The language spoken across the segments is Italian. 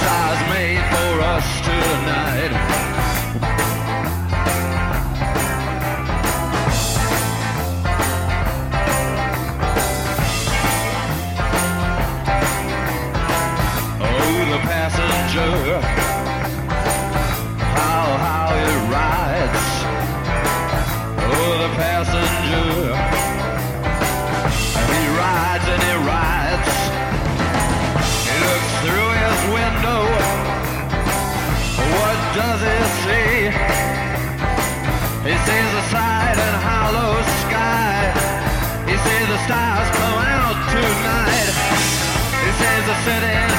size made for us tonight. is a city.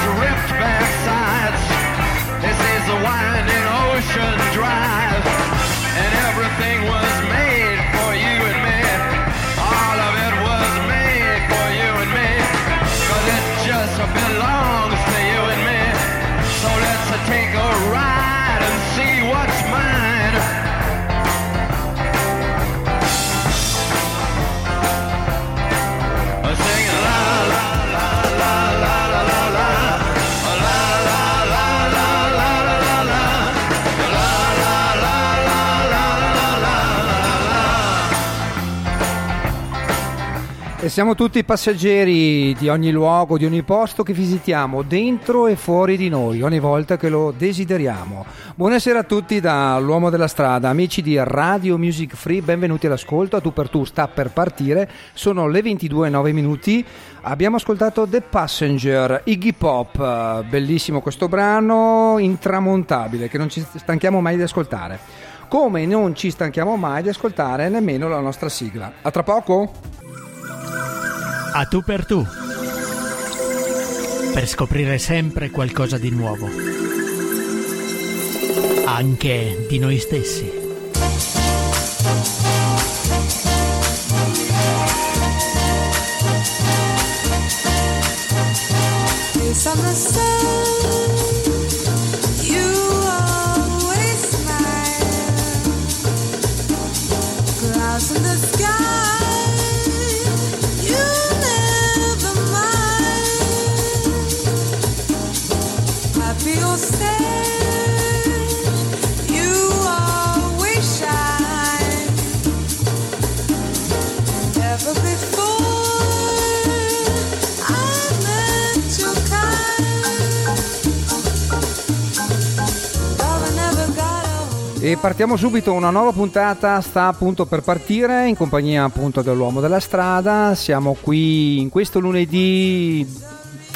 siamo tutti passeggeri di ogni luogo, di ogni posto che visitiamo dentro e fuori di noi, ogni volta che lo desideriamo. Buonasera a tutti dall'Uomo della Strada, amici di Radio Music Free, benvenuti all'ascolto. A tu per tu sta per partire, sono le 22.09 minuti. Abbiamo ascoltato The Passenger, Iggy Pop, bellissimo questo brano, intramontabile, che non ci stanchiamo mai di ascoltare. Come non ci stanchiamo mai di ascoltare nemmeno la nostra sigla. A tra poco! A tu per tu. Per scoprire sempre qualcosa di nuovo. Anche di noi stessi. It's on the Partiamo subito, una nuova puntata sta appunto per partire in compagnia appunto dell'uomo della strada. Siamo qui in questo lunedì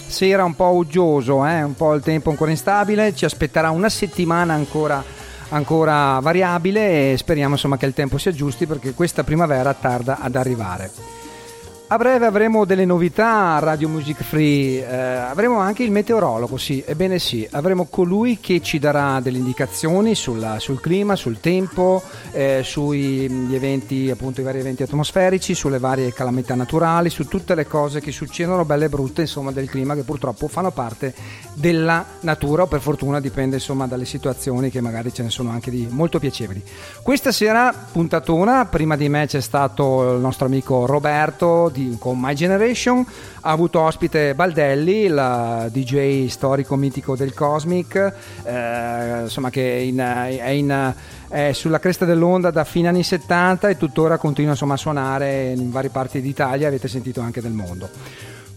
sera un po' uggioso, eh? un po' il tempo ancora instabile, ci aspetterà una settimana ancora, ancora variabile e speriamo insomma che il tempo si aggiusti perché questa primavera tarda ad arrivare. A breve avremo delle novità a Radio Music Free, eh, avremo anche il meteorologo, sì, ebbene sì, avremo colui che ci darà delle indicazioni sulla- sul clima, sul tempo, eh, sugli eventi, appunto i vari eventi atmosferici, sulle varie calamità naturali, su tutte le cose che succedono, belle e brutte, insomma, del clima che purtroppo fanno parte della natura o per fortuna dipende insomma dalle situazioni che magari ce ne sono anche di molto piacevoli. Questa sera puntatona, prima di me c'è stato il nostro amico Roberto di- con My Generation, ha avuto ospite Baldelli, il DJ storico mitico del Cosmic, eh, insomma che in- è in- è sulla cresta dell'onda da fine anni 70 e tuttora continua insomma, a suonare in varie parti d'Italia, avete sentito anche del mondo.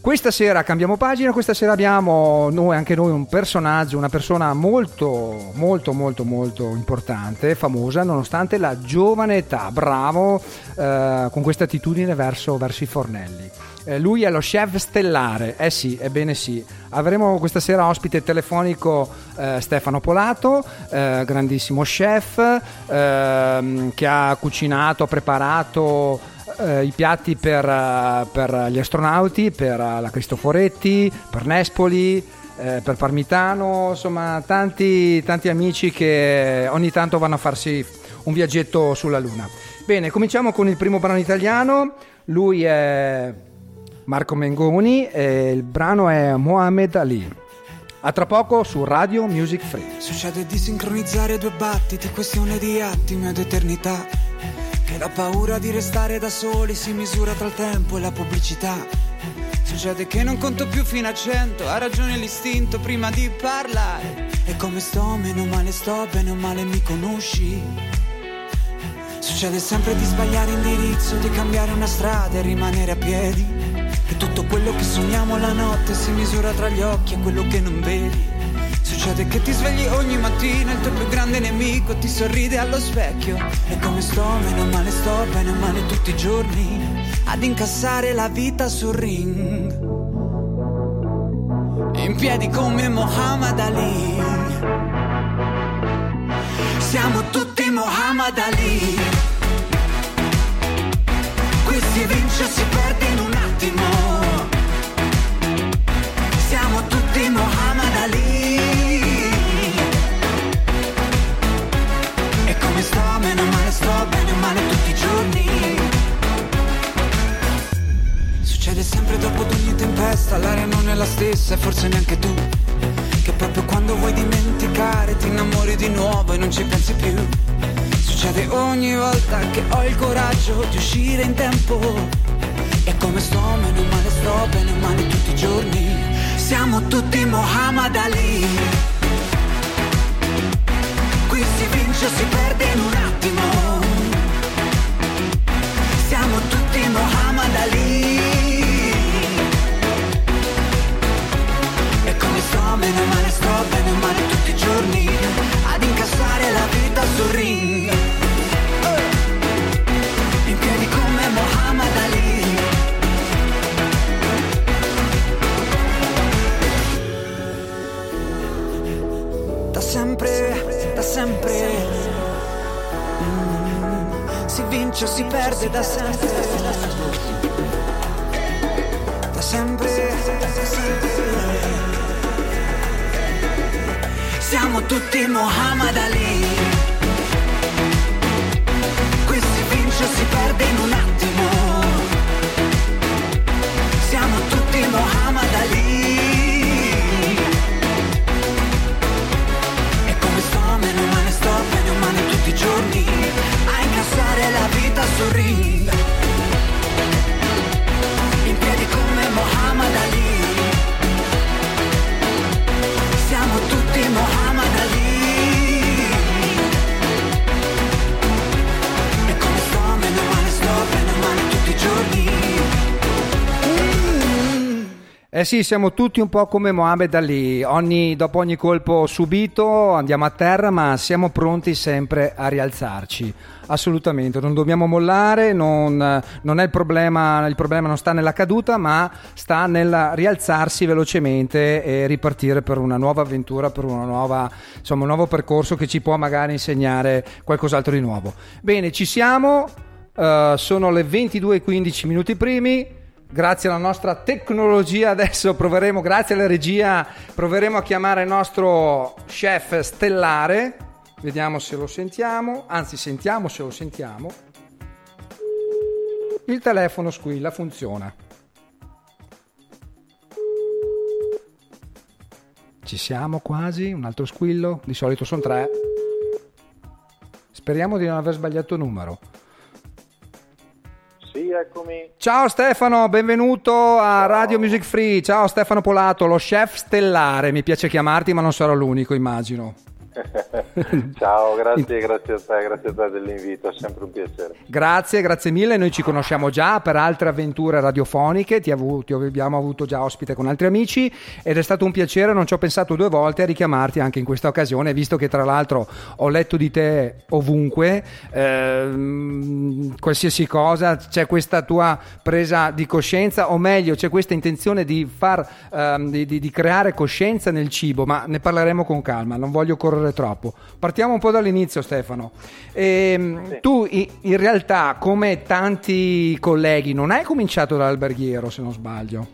Questa sera cambiamo pagina, questa sera abbiamo noi, anche noi un personaggio, una persona molto, molto, molto, molto importante, famosa, nonostante la giovane età, bravo, eh, con questa attitudine verso, verso i fornelli. Eh, lui è lo chef stellare, eh sì, ebbene sì. Avremo questa sera ospite telefonico eh, Stefano Polato, eh, grandissimo chef, ehm, che ha cucinato, ha preparato eh, i piatti per, eh, per gli astronauti, per eh, la Cristoforetti, per Nespoli, eh, per Parmitano, insomma tanti, tanti amici che ogni tanto vanno a farsi un viaggetto sulla Luna. Bene, cominciamo con il primo brano italiano, lui è Marco Mengoni e il brano è Mohamed Ali. A tra poco su Radio Music Free. Succede di sincronizzare due battiti, questione di attimi ed eternità. Che la paura di restare da soli si misura tra il tempo e la pubblicità. Succede che non conto più fino a cento, ha ragione l'istinto prima di parlare. E come sto, meno male sto, bene o male mi conosci. Succede sempre di sbagliare indirizzo, di cambiare una strada e rimanere a piedi. Che tutto quello che sogniamo la notte si misura tra gli occhi e quello che non vedi. Succede che ti svegli ogni mattina, il tuo più grande nemico ti sorride allo specchio. E come sto, meno male sto, bene male tutti i giorni, ad incassare la vita sul ring. In piedi come Muhammad Ali. Siamo tutti Muhammad Ali. Qui si vince si perde in un attimo. Dopo ogni tempesta, l'aria non è la stessa e forse neanche tu. Che proprio quando vuoi dimenticare ti innamori di nuovo e non ci pensi più. Succede ogni volta che ho il coraggio di uscire in tempo. E come sto, meno male sto, bene male tutti i giorni. Siamo tutti Muhammad Ali. Qui si vince o si perde in un o si perde. Da sempre, da sempre. Siamo tutti Muhammad Ali. Qui si vince o si perde in un attimo. Eh sì, siamo tutti un po' come Mohamed Ali, ogni- dopo ogni colpo subito andiamo a terra, ma siamo pronti sempre a rialzarci. Assolutamente, non dobbiamo mollare, non, non è il problema, il problema non sta nella caduta, ma sta nel rialzarsi velocemente e ripartire per una nuova avventura, per nuova, insomma, un nuovo percorso che ci può magari insegnare qualcos'altro di nuovo. Bene, ci siamo, eh, sono le 22.15 minuti primi. Grazie alla nostra tecnologia adesso proveremo, grazie alla regia, proveremo a chiamare il nostro chef stellare. Vediamo se lo sentiamo, anzi sentiamo se lo sentiamo. Il telefono squilla, funziona. Ci siamo quasi, un altro squillo, di solito sono tre. Speriamo di non aver sbagliato numero. Sì, eccomi. Ciao Stefano, benvenuto a Radio Music Free. Ciao Stefano Polato, lo chef stellare. Mi piace chiamarti, ma non sarò l'unico, immagino. Ciao, grazie, grazie a te, grazie a te dell'invito, è sempre un piacere. Grazie, grazie mille. Noi ci conosciamo già per altre avventure radiofoniche. Ti, avu- ti abbiamo avuto già ospite con altri amici ed è stato un piacere. Non ci ho pensato due volte a richiamarti anche in questa occasione, visto che tra l'altro ho letto di te ovunque. ehm, qualsiasi cosa, c'è questa tua presa di coscienza, o meglio, c'è questa intenzione di far ehm, di, di- di creare coscienza nel cibo, ma ne parleremo con calma. Non voglio correre troppo. Partiamo un po' dall'inizio, Stefano. Ehm, Tu i- in realtà, come tanti colleghi, non hai cominciato dall'alberghiero, se non sbaglio.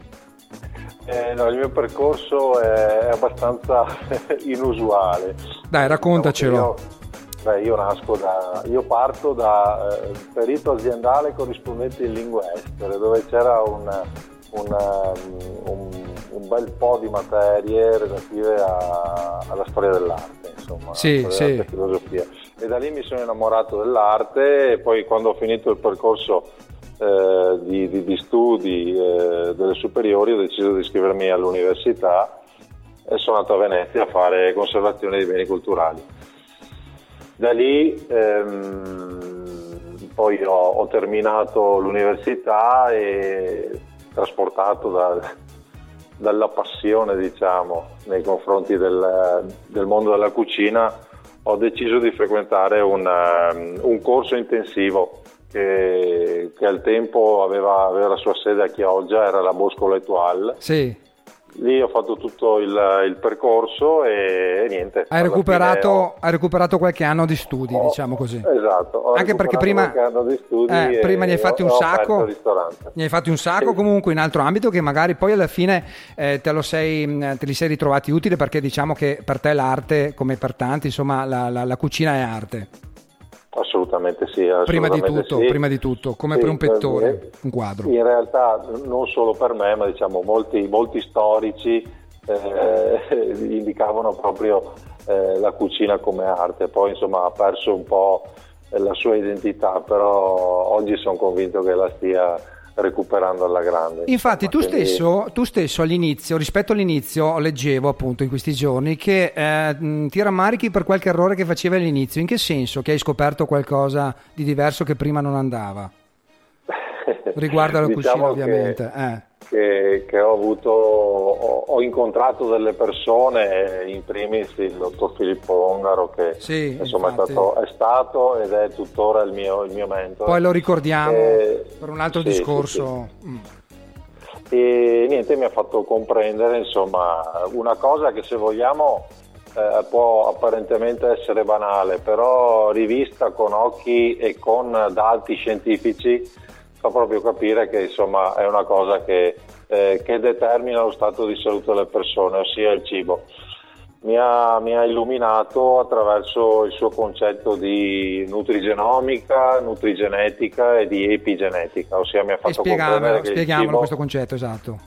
Eh, no, il mio percorso è abbastanza inusuale. Dai, raccontacelo. Io, beh, io nasco da. Io parto da eh, perito aziendale corrispondente in lingue estere, dove c'era un, un, um, un- un bel po' di materie relative a- alla storia dell'arte, insomma, Sì, sì. e filosofia. E da lì mi sono innamorato dell'arte e poi quando ho finito il percorso eh, di, di- di studi eh, delle superiori ho deciso di iscrivermi all'università e sono andato a Venezia a fare conservazione dei beni culturali. Da lì ehm, poi ho, ho terminato l'università e trasportato da- dalla passione diciamo, nei confronti del, del mondo della cucina ho deciso di frequentare un, ehm, un corso intensivo che, che al tempo aveva, aveva la sua sede a Chioggia, era la Bosco Etoile. Sì. Lì ho fatto tutto il, il percorso e, e niente. Hai recuperato, ho- hai recuperato qualche anno di studi, ho- diciamo così. Esatto. Anche perché prima, qualche anno di studi eh, prima ne hai fatti un sacco. Ne hai fatti un sacco Sì. comunque in altro ambito che magari poi alla fine eh, te, lo sei, mh, te li sei ritrovati utili perché diciamo che per te l'arte, come per tanti, insomma la, la- la cucina è arte. Assolutamente sì. Prima di assolutamente tutto, sì. prima di tutto, come Sì, per un pittore, eh, un quadro. In realtà non solo per me, ma diciamo molti, molti storici eh, indicavano proprio eh, la cucina come arte. Poi insomma ha perso un po' la sua identità, però oggi sono convinto che la stia recuperando alla grande. Infatti tu stesso, tu stesso all'inizio, rispetto all'inizio, leggevo appunto in questi giorni che eh, ti rammarichi per qualche errore che facevi all'inizio. In che senso? Che hai scoperto qualcosa di diverso che prima non andava? Riguardo alla cucina Diciamo ovviamente. Che, eh. Che- che ho avuto, ho, ho incontrato delle persone, in primis il dottor Filippo Ongaro, che Sì, insomma è stato, è stato ed è tuttora il mio, il mio mentore. Poi lo ricordiamo Eh, per un altro sì, sì, discorso. Mm. e niente mi ha fatto comprendere insomma una cosa che se vogliamo eh, può apparentemente essere banale però rivista con occhi e con dati scientifici fa proprio capire che insomma è una cosa che, eh, che determina lo stato di salute delle persone ossia il cibo mi ha, mi ha illuminato attraverso il suo concetto di nutrigenomica, nutrigenetica e di epigenetica, ossia mi ha fatto comprendere spieghiamolo, che spieghiamolo cibo, questo concetto, esatto.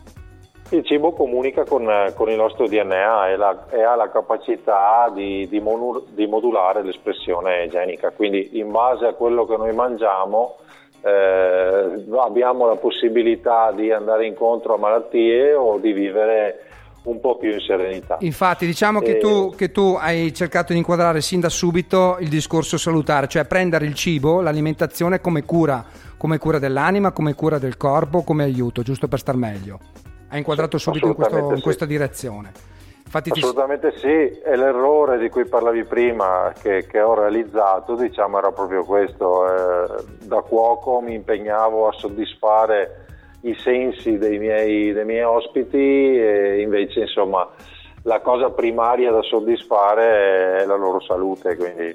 il cibo comunica con, con il nostro DNA e, la- e ha la capacità di, di monu- di modulare l'espressione genica, quindi in base a quello che noi mangiamo eh, abbiamo la possibilità di andare incontro a malattie o di vivere un po' più in serenità. Infatti, diciamo che Eh, tu, che tu hai cercato di inquadrare sin da subito il discorso salutare, cioè prendere il cibo, l'alimentazione come cura, come cura dell'anima, come cura del corpo, come aiuto, giusto per star meglio. hai inquadrato subito in, questo- in sì. questa direzione. Infatti ti- Assolutamente sì, e l'errore di cui parlavi prima che, che ho realizzato diciamo era proprio questo, eh, da cuoco mi impegnavo a soddisfare i sensi dei miei, dei miei ospiti e invece insomma la cosa primaria da soddisfare è la loro salute, quindi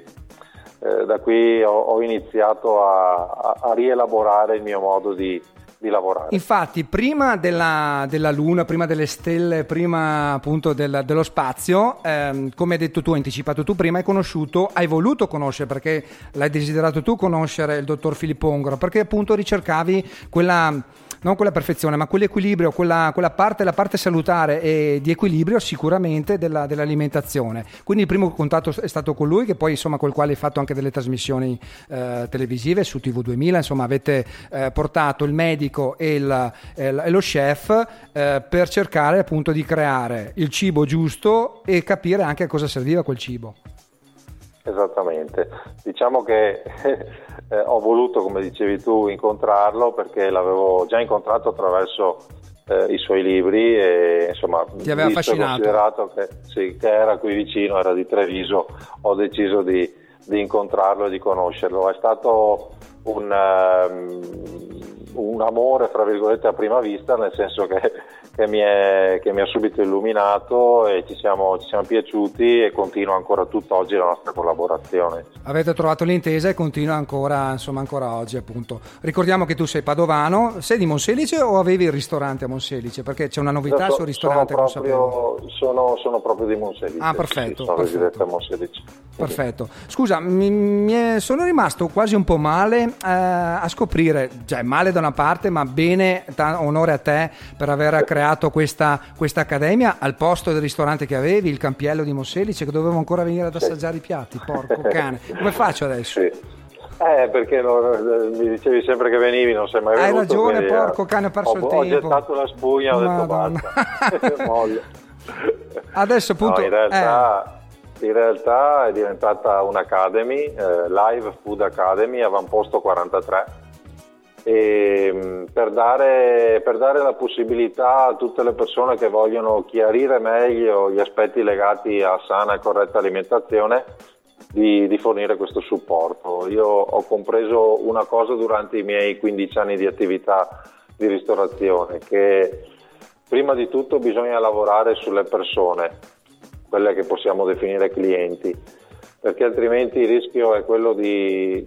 eh, da qui ho, ho iniziato a, a- a rielaborare il mio modo di, di lavorare. Infatti, prima della, della Luna, prima delle stelle, prima appunto del- dello spazio, ehm, come hai detto tu, hai anticipato tu prima, hai conosciuto, hai voluto conoscere, perché l'hai desiderato tu conoscere il dottor Filippo Ongro, perché appunto ricercavi quella, non quella perfezione, ma quell'equilibrio, quella, quella parte, la parte salutare e di equilibrio sicuramente della- dell'alimentazione. Quindi il primo contatto è stato con lui, che poi insomma col quale hai fatto anche delle trasmissioni eh, televisive su TV2000, insomma avete eh, portato il medico e, il- e lo chef eh, per cercare appunto di creare il cibo giusto e capire anche a cosa serviva quel cibo. Esattamente, diciamo che eh, ho voluto, come dicevi tu, incontrarlo perché l'avevo già incontrato attraverso eh, i suoi libri e insomma, Ti aveva affascinato. considerato che, sì, che era qui vicino, era di Treviso, ho deciso di, di incontrarlo e di conoscerlo. È stato un, ehm, un amore, fra virgolette, a prima vista, nel senso che, che mi, è- che mi ha subito illuminato e ci siamo, ci siamo piaciuti e continua ancora tutt'oggi la nostra collaborazione. Avete trovato l'intesa e continua ancora, insomma, ancora oggi appunto. Ricordiamo che tu sei padovano, sei di Monselice o avevi il ristorante a Monselice? Perché c'è una novità sul ristorante sono proprio, sono, sono proprio di Monselice. Ah, perfetto, Sì, sono perfetto. a Monselice. Perfetto. Scusa, mi, mi sono rimasto quasi un po' male eh, a scoprire, cioè male da una parte, ma bene, ta- onore a te per aver creato questa, questa accademia al posto del ristorante che avevi, il campiello di Monselice, che dovevo ancora venire ad assaggiare i piatti, porco cane. Come faccio adesso? Sì. Eh, perché non- mi dicevi sempre che venivi, non sei mai Hai venuto. ragione, quindi, eh, porco cane, ho perso il Ho tempo. gettato la spugna, ho Madonna. detto basta. Adesso appunto... No, in realtà, in realtà è diventata un'academy, eh, Live Food Academy, avamposto 43, e, mh, per, dare, per dare la possibilità a tutte le persone che vogliono chiarire meglio gli aspetti legati a sana e corretta alimentazione di, di fornire questo supporto. Io ho compreso una cosa durante i miei 15 anni di attività di ristorazione, che prima di tutto bisogna lavorare sulle persone, quelle che possiamo definire clienti, perché altrimenti il rischio è quello di,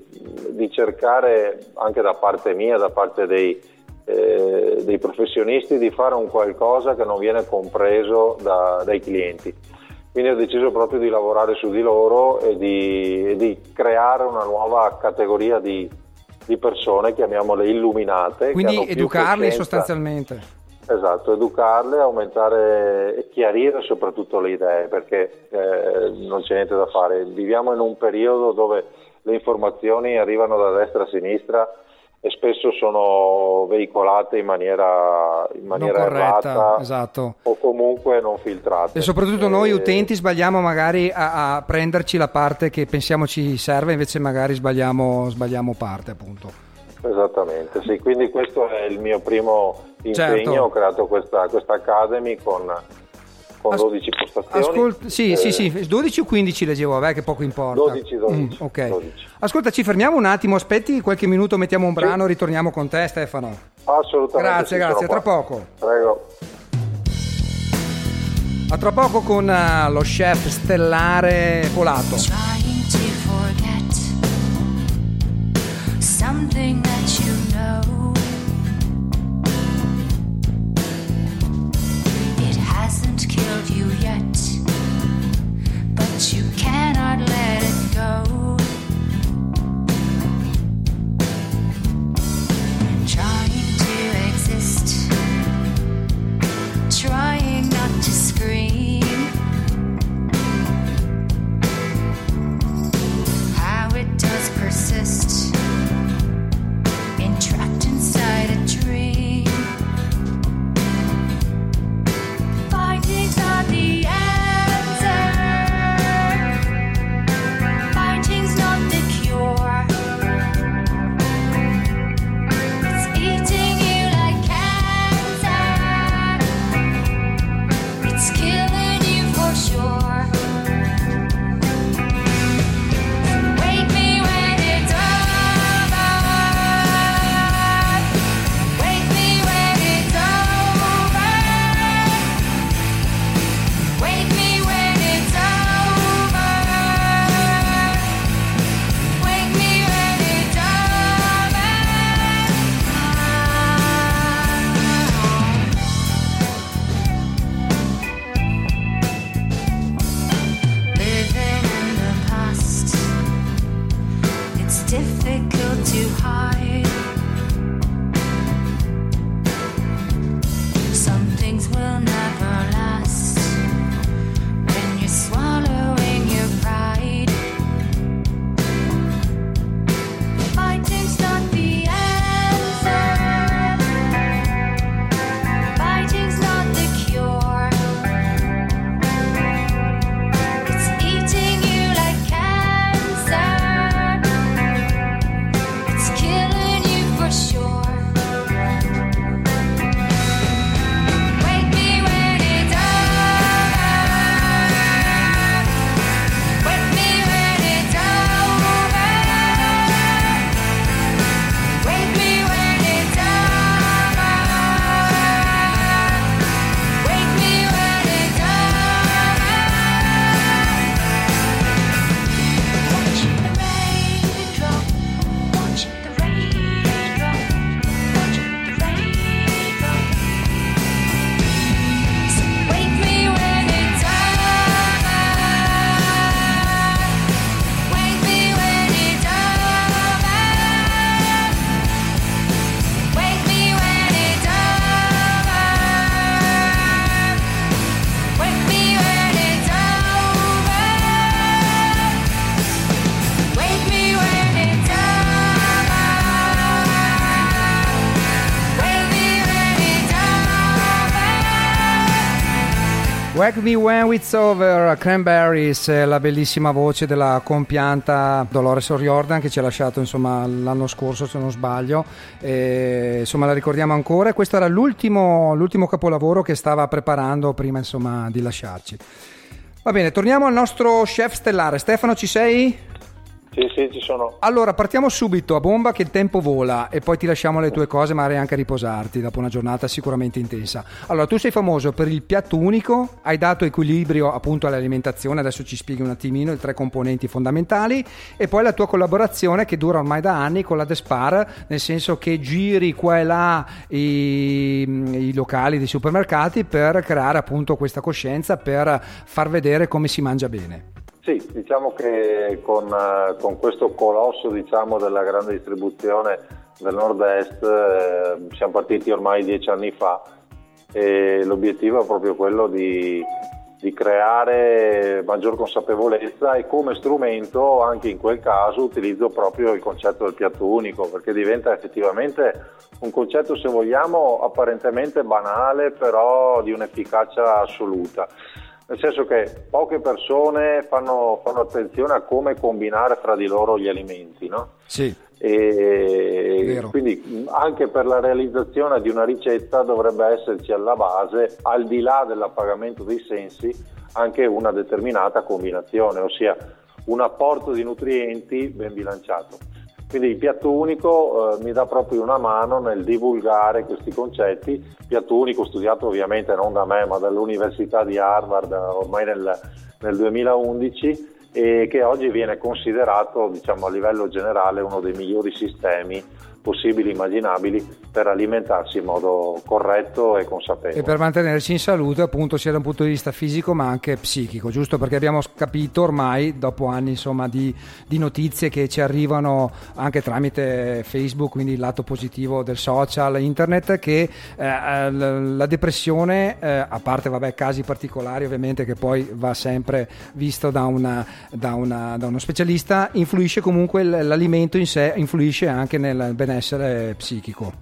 di cercare anche da parte mia, da parte dei, eh, dei professionisti, di fare un qualcosa che non viene compreso da- dai clienti. Quindi ho deciso proprio di lavorare su di loro e di, e di creare una nuova categoria di, di persone, chiamiamole illuminate. Quindi educarli sostanzialmente. Esatto, educarle, aumentare e chiarire soprattutto le idee, perché eh, non c'è niente da fare. Viviamo in un periodo dove le informazioni arrivano da destra a sinistra e spesso sono veicolate in maniera, in maniera corretta, errata esatto. o comunque non filtrate. E soprattutto noi Eh, utenti sbagliamo magari a, a prenderci la parte che pensiamo ci serve, invece magari sbagliamo, sbagliamo parte appunto. Esattamente, sì, quindi questo è il mio primo impegno, Certo. ho creato questa, questa Academy con, con As- 12 postazioni. Ascolta, sì, Eh, sì, sì, 12 o 15 leggevo, vabbè che poco importa. 12, 12, Mm, ok. 12. Ascolta, ci fermiamo un attimo, aspetti qualche minuto, mettiamo un brano, ritorniamo con te Stefano. Assolutamente. Grazie, sì, grazie, tra poco. Prego. A tra poco con eh, lo chef stellare Polato. Something that you know. It hasn't killed you yet, but you cannot let it go. Wag Me When It's Over, Cranberries, eh, la bellissima voce della compianta Dolores O'Riordan che ci ha lasciato insomma, l'anno scorso se non sbaglio, e, insomma la ricordiamo ancora. Questo era l'ultimo, l'ultimo capolavoro che stava preparando prima insomma, di lasciarci. Va bene, torniamo al nostro chef stellare. Stefano, ci sei? Sì, sì, ci sono. Allora, partiamo subito a bomba che il tempo vola e poi ti lasciamo le tue cose, magari anche a riposarti dopo una giornata sicuramente intensa. Allora, tu sei famoso per il piatto unico, hai dato equilibrio appunto all'alimentazione, adesso ci spieghi un attimino i tre componenti fondamentali e poi la tua collaborazione che dura ormai da anni con la Despar, nel senso che giri qua e là i, i locali dei supermercati per creare appunto questa coscienza, per far vedere come si mangia bene. Sì, diciamo che con, eh, con questo colosso diciamo, della grande distribuzione del nord-est eh, siamo partiti ormai dieci anni fa e l'obiettivo è proprio quello di, di creare maggior consapevolezza e come strumento anche in quel caso utilizzo proprio il concetto del piatto unico perché diventa effettivamente un concetto se vogliamo apparentemente banale però di un'efficacia assoluta nel senso che poche persone fanno, fanno attenzione a come combinare fra di loro gli alimenti, no? Sì. E Vero. quindi anche per la realizzazione di una ricetta dovrebbe esserci alla base, al di là dell'appagamento dei sensi, anche una determinata combinazione, ossia un apporto di nutrienti ben bilanciato. Quindi il piatto unico eh, mi dà proprio una mano nel divulgare questi concetti, piatto unico studiato ovviamente non da me ma dall'Università di Harvard ormai nel, nel 2011 e che oggi viene considerato diciamo, a livello generale uno dei migliori sistemi possibili, immaginabili per alimentarsi in modo corretto e consapevole. E per mantenerci in salute, appunto, sia da un punto di vista fisico ma anche psichico, giusto? Perché abbiamo capito ormai, dopo anni insomma, di, di notizie che ci arrivano anche tramite Facebook, quindi il lato positivo del social, internet, che eh, la depressione, eh, a parte vabbè, casi particolari ovviamente che poi va sempre visto da, una- da una- da uno specialista, influisce comunque l'alimento in sé, influisce anche nel benessere psichico.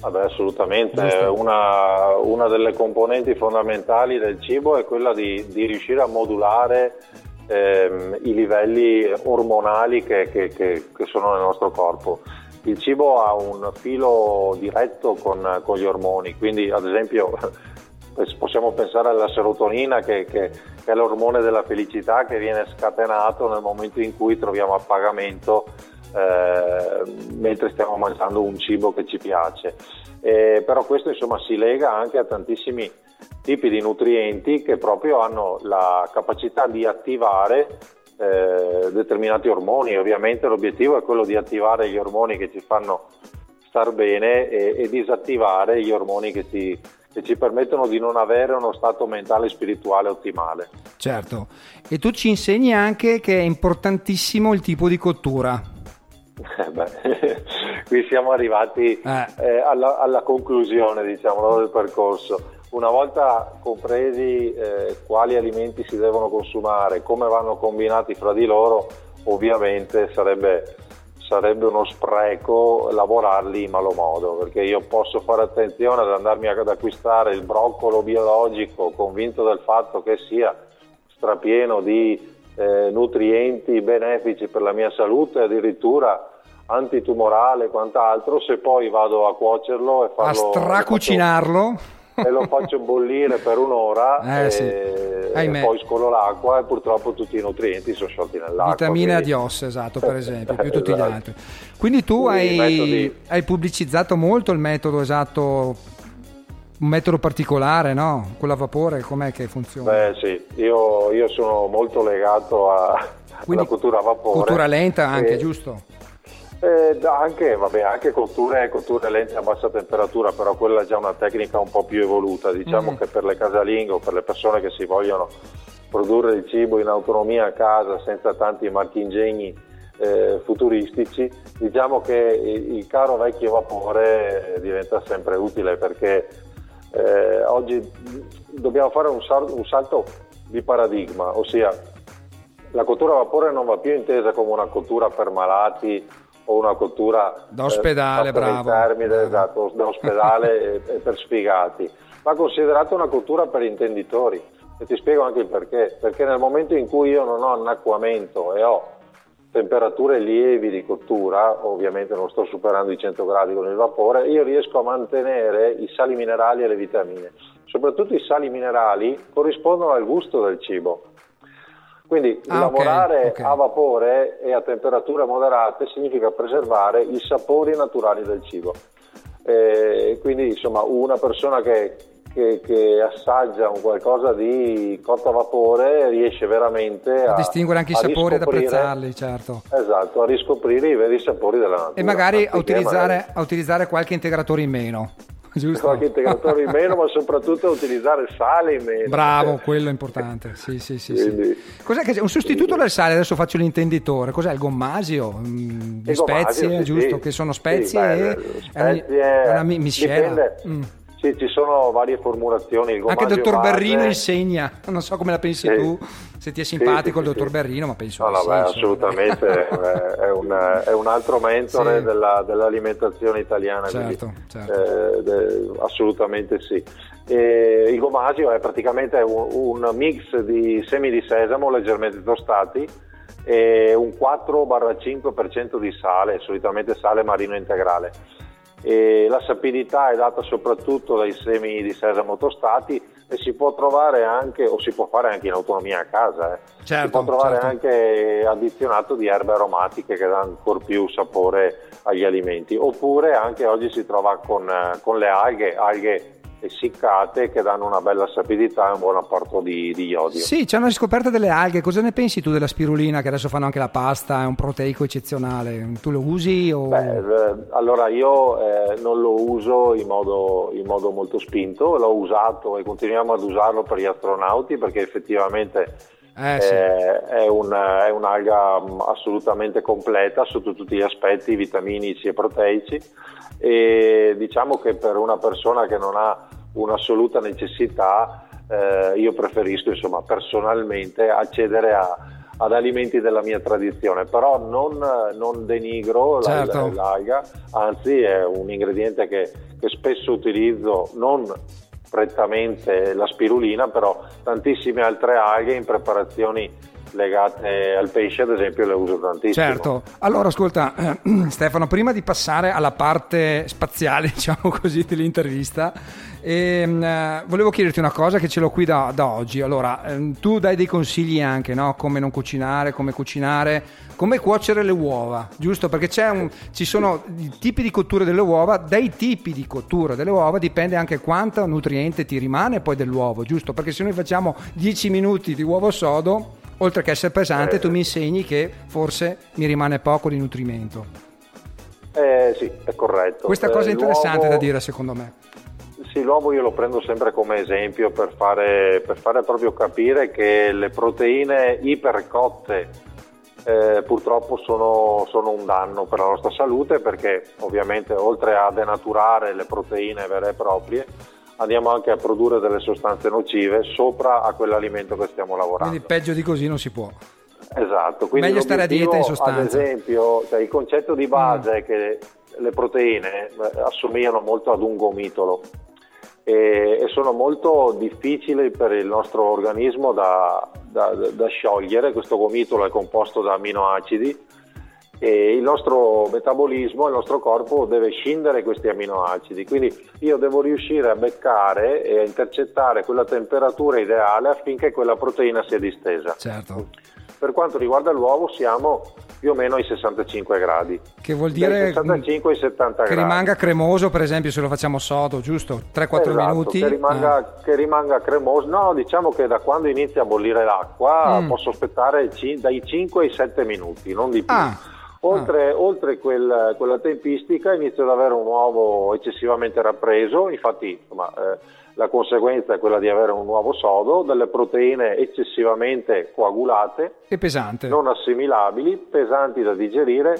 Vabbè, assolutamente, una, una delle componenti fondamentali del cibo è quella di, di riuscire a modulare ehm, i livelli ormonali che, che- che- che sono nel nostro corpo. Il cibo ha un filo diretto con, con gli ormoni, quindi ad esempio possiamo pensare alla serotonina che, che- che è l'ormone della felicità che viene scatenato nel momento in cui troviamo appagamento eh, mentre stiamo mangiando un cibo che ci piace. Eh, però questo insomma si lega anche a tantissimi tipi di nutrienti che proprio hanno la capacità di attivare eh, determinati ormoni. Ovviamente l'obiettivo è quello di attivare gli ormoni che ci fanno star bene e, e disattivare gli ormoni che ci, che ci permettono di non avere uno stato mentale e spirituale ottimale. Certo, e tu ci insegni anche che è importantissimo il tipo di cottura. Eh beh, qui siamo arrivati Eh. eh, alla, alla conclusione diciamo, del percorso. Una volta compresi eh, quali alimenti si devono consumare, come vanno combinati fra di loro, ovviamente sarebbe, sarebbe uno spreco lavorarli in malo modo, perché io posso fare attenzione ad andarmi ad acquistare il broccolo biologico, convinto del fatto che sia strapieno di eh, nutrienti benefici per la mia salute, addirittura antitumorale e quant'altro, se poi vado a cuocerlo e A farlo stracucinarlo. e lo faccio bollire per un'ora Eh, e, sì. e poi scolo l'acqua e purtroppo tutti i nutrienti sono sciolti nell'acqua. Vitamine quindi- adios, esatto, per esempio, più tutti gli Esatto. altri. Quindi tu Quindi hai, hai pubblicizzato molto il metodo esatto, un metodo particolare, no? Con la vapore, com'è che funziona? Beh sì, io, io sono molto legato a, Quindi alla cottura a vapore. Cottura lenta anche, E- giusto? Eh, anche, vabbè, anche cotture, cotture lente a bassa temperatura, però quella è già una tecnica un po' più evoluta. Diciamo Mm. che per le casalinghe o per le persone che si vogliono produrre il cibo in autonomia a casa senza tanti marchingegni eh, futuristici, diciamo che il, il caro vecchio vapore eh, diventa sempre utile perché eh, oggi dobbiamo fare un, sal- un salto di paradigma, ossia la cottura a vapore non va più intesa come una cottura per malati o una cottura Da ospedale, eh, bravo. termini, Bravo. esatto, da ospedale e, e per sfigati, ma considerata una cottura per intenditori. E ti spiego anche il perché. Perché nel momento in cui io non ho annacquamento e ho temperature lievi di cottura, ovviamente non sto superando i 100 gradi con il vapore, io riesco a mantenere i sali minerali e le vitamine. Soprattutto i sali minerali corrispondono al gusto del cibo. Quindi Ah, lavorare ok. a vapore e a temperature moderate significa preservare i sapori naturali del cibo. Eh, quindi insomma una persona che, che- che assaggia un qualcosa di cotto a vapore riesce veramente a, A distinguere anche i sapori ed apprezzarli, certo. Esatto, a riscoprire i veri sapori della natura. E magari a utilizzare, a utilizzare qualche integratore in meno. Giusto? qualche integratore in meno, ma soprattutto a utilizzare sale in meno. Bravo, quello è importante. Sì, sì, sì, sì. Quindi- Cos'è che c'è? Un sostituto del sale, adesso faccio l'intenditore. Cos'è il gommasio? Mm, gomasio, spezie, sì, giusto? sì. Che sono Sì, spezie beh, e le è una- spezie, è una mi- miscela. dipende. Mm. Sì, ci sono varie formulazioni. Il Anche il dottor base- Berrino insegna, non so come la pensi Sì. tu, se ti è simpatico sì, il sì, dottor sì. Berrino, ma penso No, di no, sì, beh, assolutamente è, un, è un altro mentore della- dell'alimentazione italiana, Certo, quindi, certo. eh, de- assolutamente sì. E il gomasio è praticamente un, un mix di semi di sesamo leggermente tostati e un 4-5% di sale, solitamente sale marino integrale. E la sapidità è data soprattutto dai semi di sesamo tostati e si può trovare anche, o si può fare anche in autonomia a casa, eh. Certo, si può trovare certo. anche addizionato di erbe aromatiche che danno ancora più sapore agli alimenti, oppure anche oggi si trova con, eh, con le alghe, alghe essiccate che danno una bella sapidità e un buon apporto di, di iodio. Sì, c'è una riscoperta delle alghe. Cosa ne pensi tu della spirulina che adesso fanno anche la pasta? È un proteico eccezionale. Tu lo usi o... Beh, eh, allora io eh, non lo uso in modo, in modo molto spinto, l'ho usato e continuiamo ad usarlo per gli astronauti perché effettivamente Eh, sì. eh, è, un- è un'alga mh, assolutamente completa sotto tutti gli aspetti vitaminici e proteici e diciamo che per una persona che non ha un'assoluta necessità eh, io preferisco insomma personalmente accedere a- ad alimenti della mia tradizione però non, non denigro Certo. l'alga anzi è un ingrediente che, che spesso utilizzo non prettamente la spirulina però tantissime altre alghe in preparazioni legate al pesce ad esempio le uso tantissimo Certo, allora ascolta eh, Stefano, prima di passare alla parte spaziale, diciamo così, dell'intervista, ehm, eh, volevo chiederti una cosa che ce l'ho qui da, da oggi. Allora, ehm, tu dai dei consigli anche, no? Come non cucinare, come cucinare, come cuocere le uova, giusto? Perché un- ci sono i tipi di cottura delle uova, dai tipi di cottura delle uova dipende anche quanto nutriente ti rimane poi dell'uovo, giusto? Perché se noi facciamo 10 minuti di uovo sodo, oltre che essere pesante, Eh. tu mi insegni che forse mi rimane poco di nutrimento. Eh, sì è corretto Questa cosa è Eh, interessante l'uovo- da dire secondo me. Sì, l'uovo io lo prendo sempre come esempio per fare, per fare proprio capire che le proteine ipercotte eh, purtroppo sono, sono un danno per la nostra salute perché ovviamente oltre a denaturare le proteine vere e proprie andiamo anche a produrre delle sostanze nocive sopra a quell'alimento che stiamo lavorando. Quindi peggio di così non si può. Esatto, quindi Meglio stare a dieta in sostanza. Ad esempio, cioè, il concetto di base è che le proteine eh, assomigliano molto ad un gomitolo e, e sono molto difficili per il nostro organismo da, da- da sciogliere. Questo gomitolo è composto da aminoacidi e il nostro metabolismo, il nostro corpo deve scindere questi aminoacidi, quindi io devo riuscire a beccare e a intercettare quella temperatura ideale affinché quella proteina sia distesa. Certo. Per quanto riguarda l'uovo siamo più o meno ai 65 gradi. Che vuol dire 65 ai 70 che gradi. rimanga cremoso, per esempio, se lo facciamo sodo, giusto? 3-4 Esatto, minuti. Che rimanga, Ah. che rimanga cremoso. No, diciamo che da quando inizia a bollire l'acqua Mm. posso aspettare dai 5 ai 7 minuti, non di più. Ah. Oltre, oltre quel- quella tempistica inizio ad avere un uovo eccessivamente rappreso, infatti insomma, eh, la conseguenza è quella di avere un uovo sodo, delle proteine eccessivamente coagulate, È pesante. non assimilabili, pesanti da digerire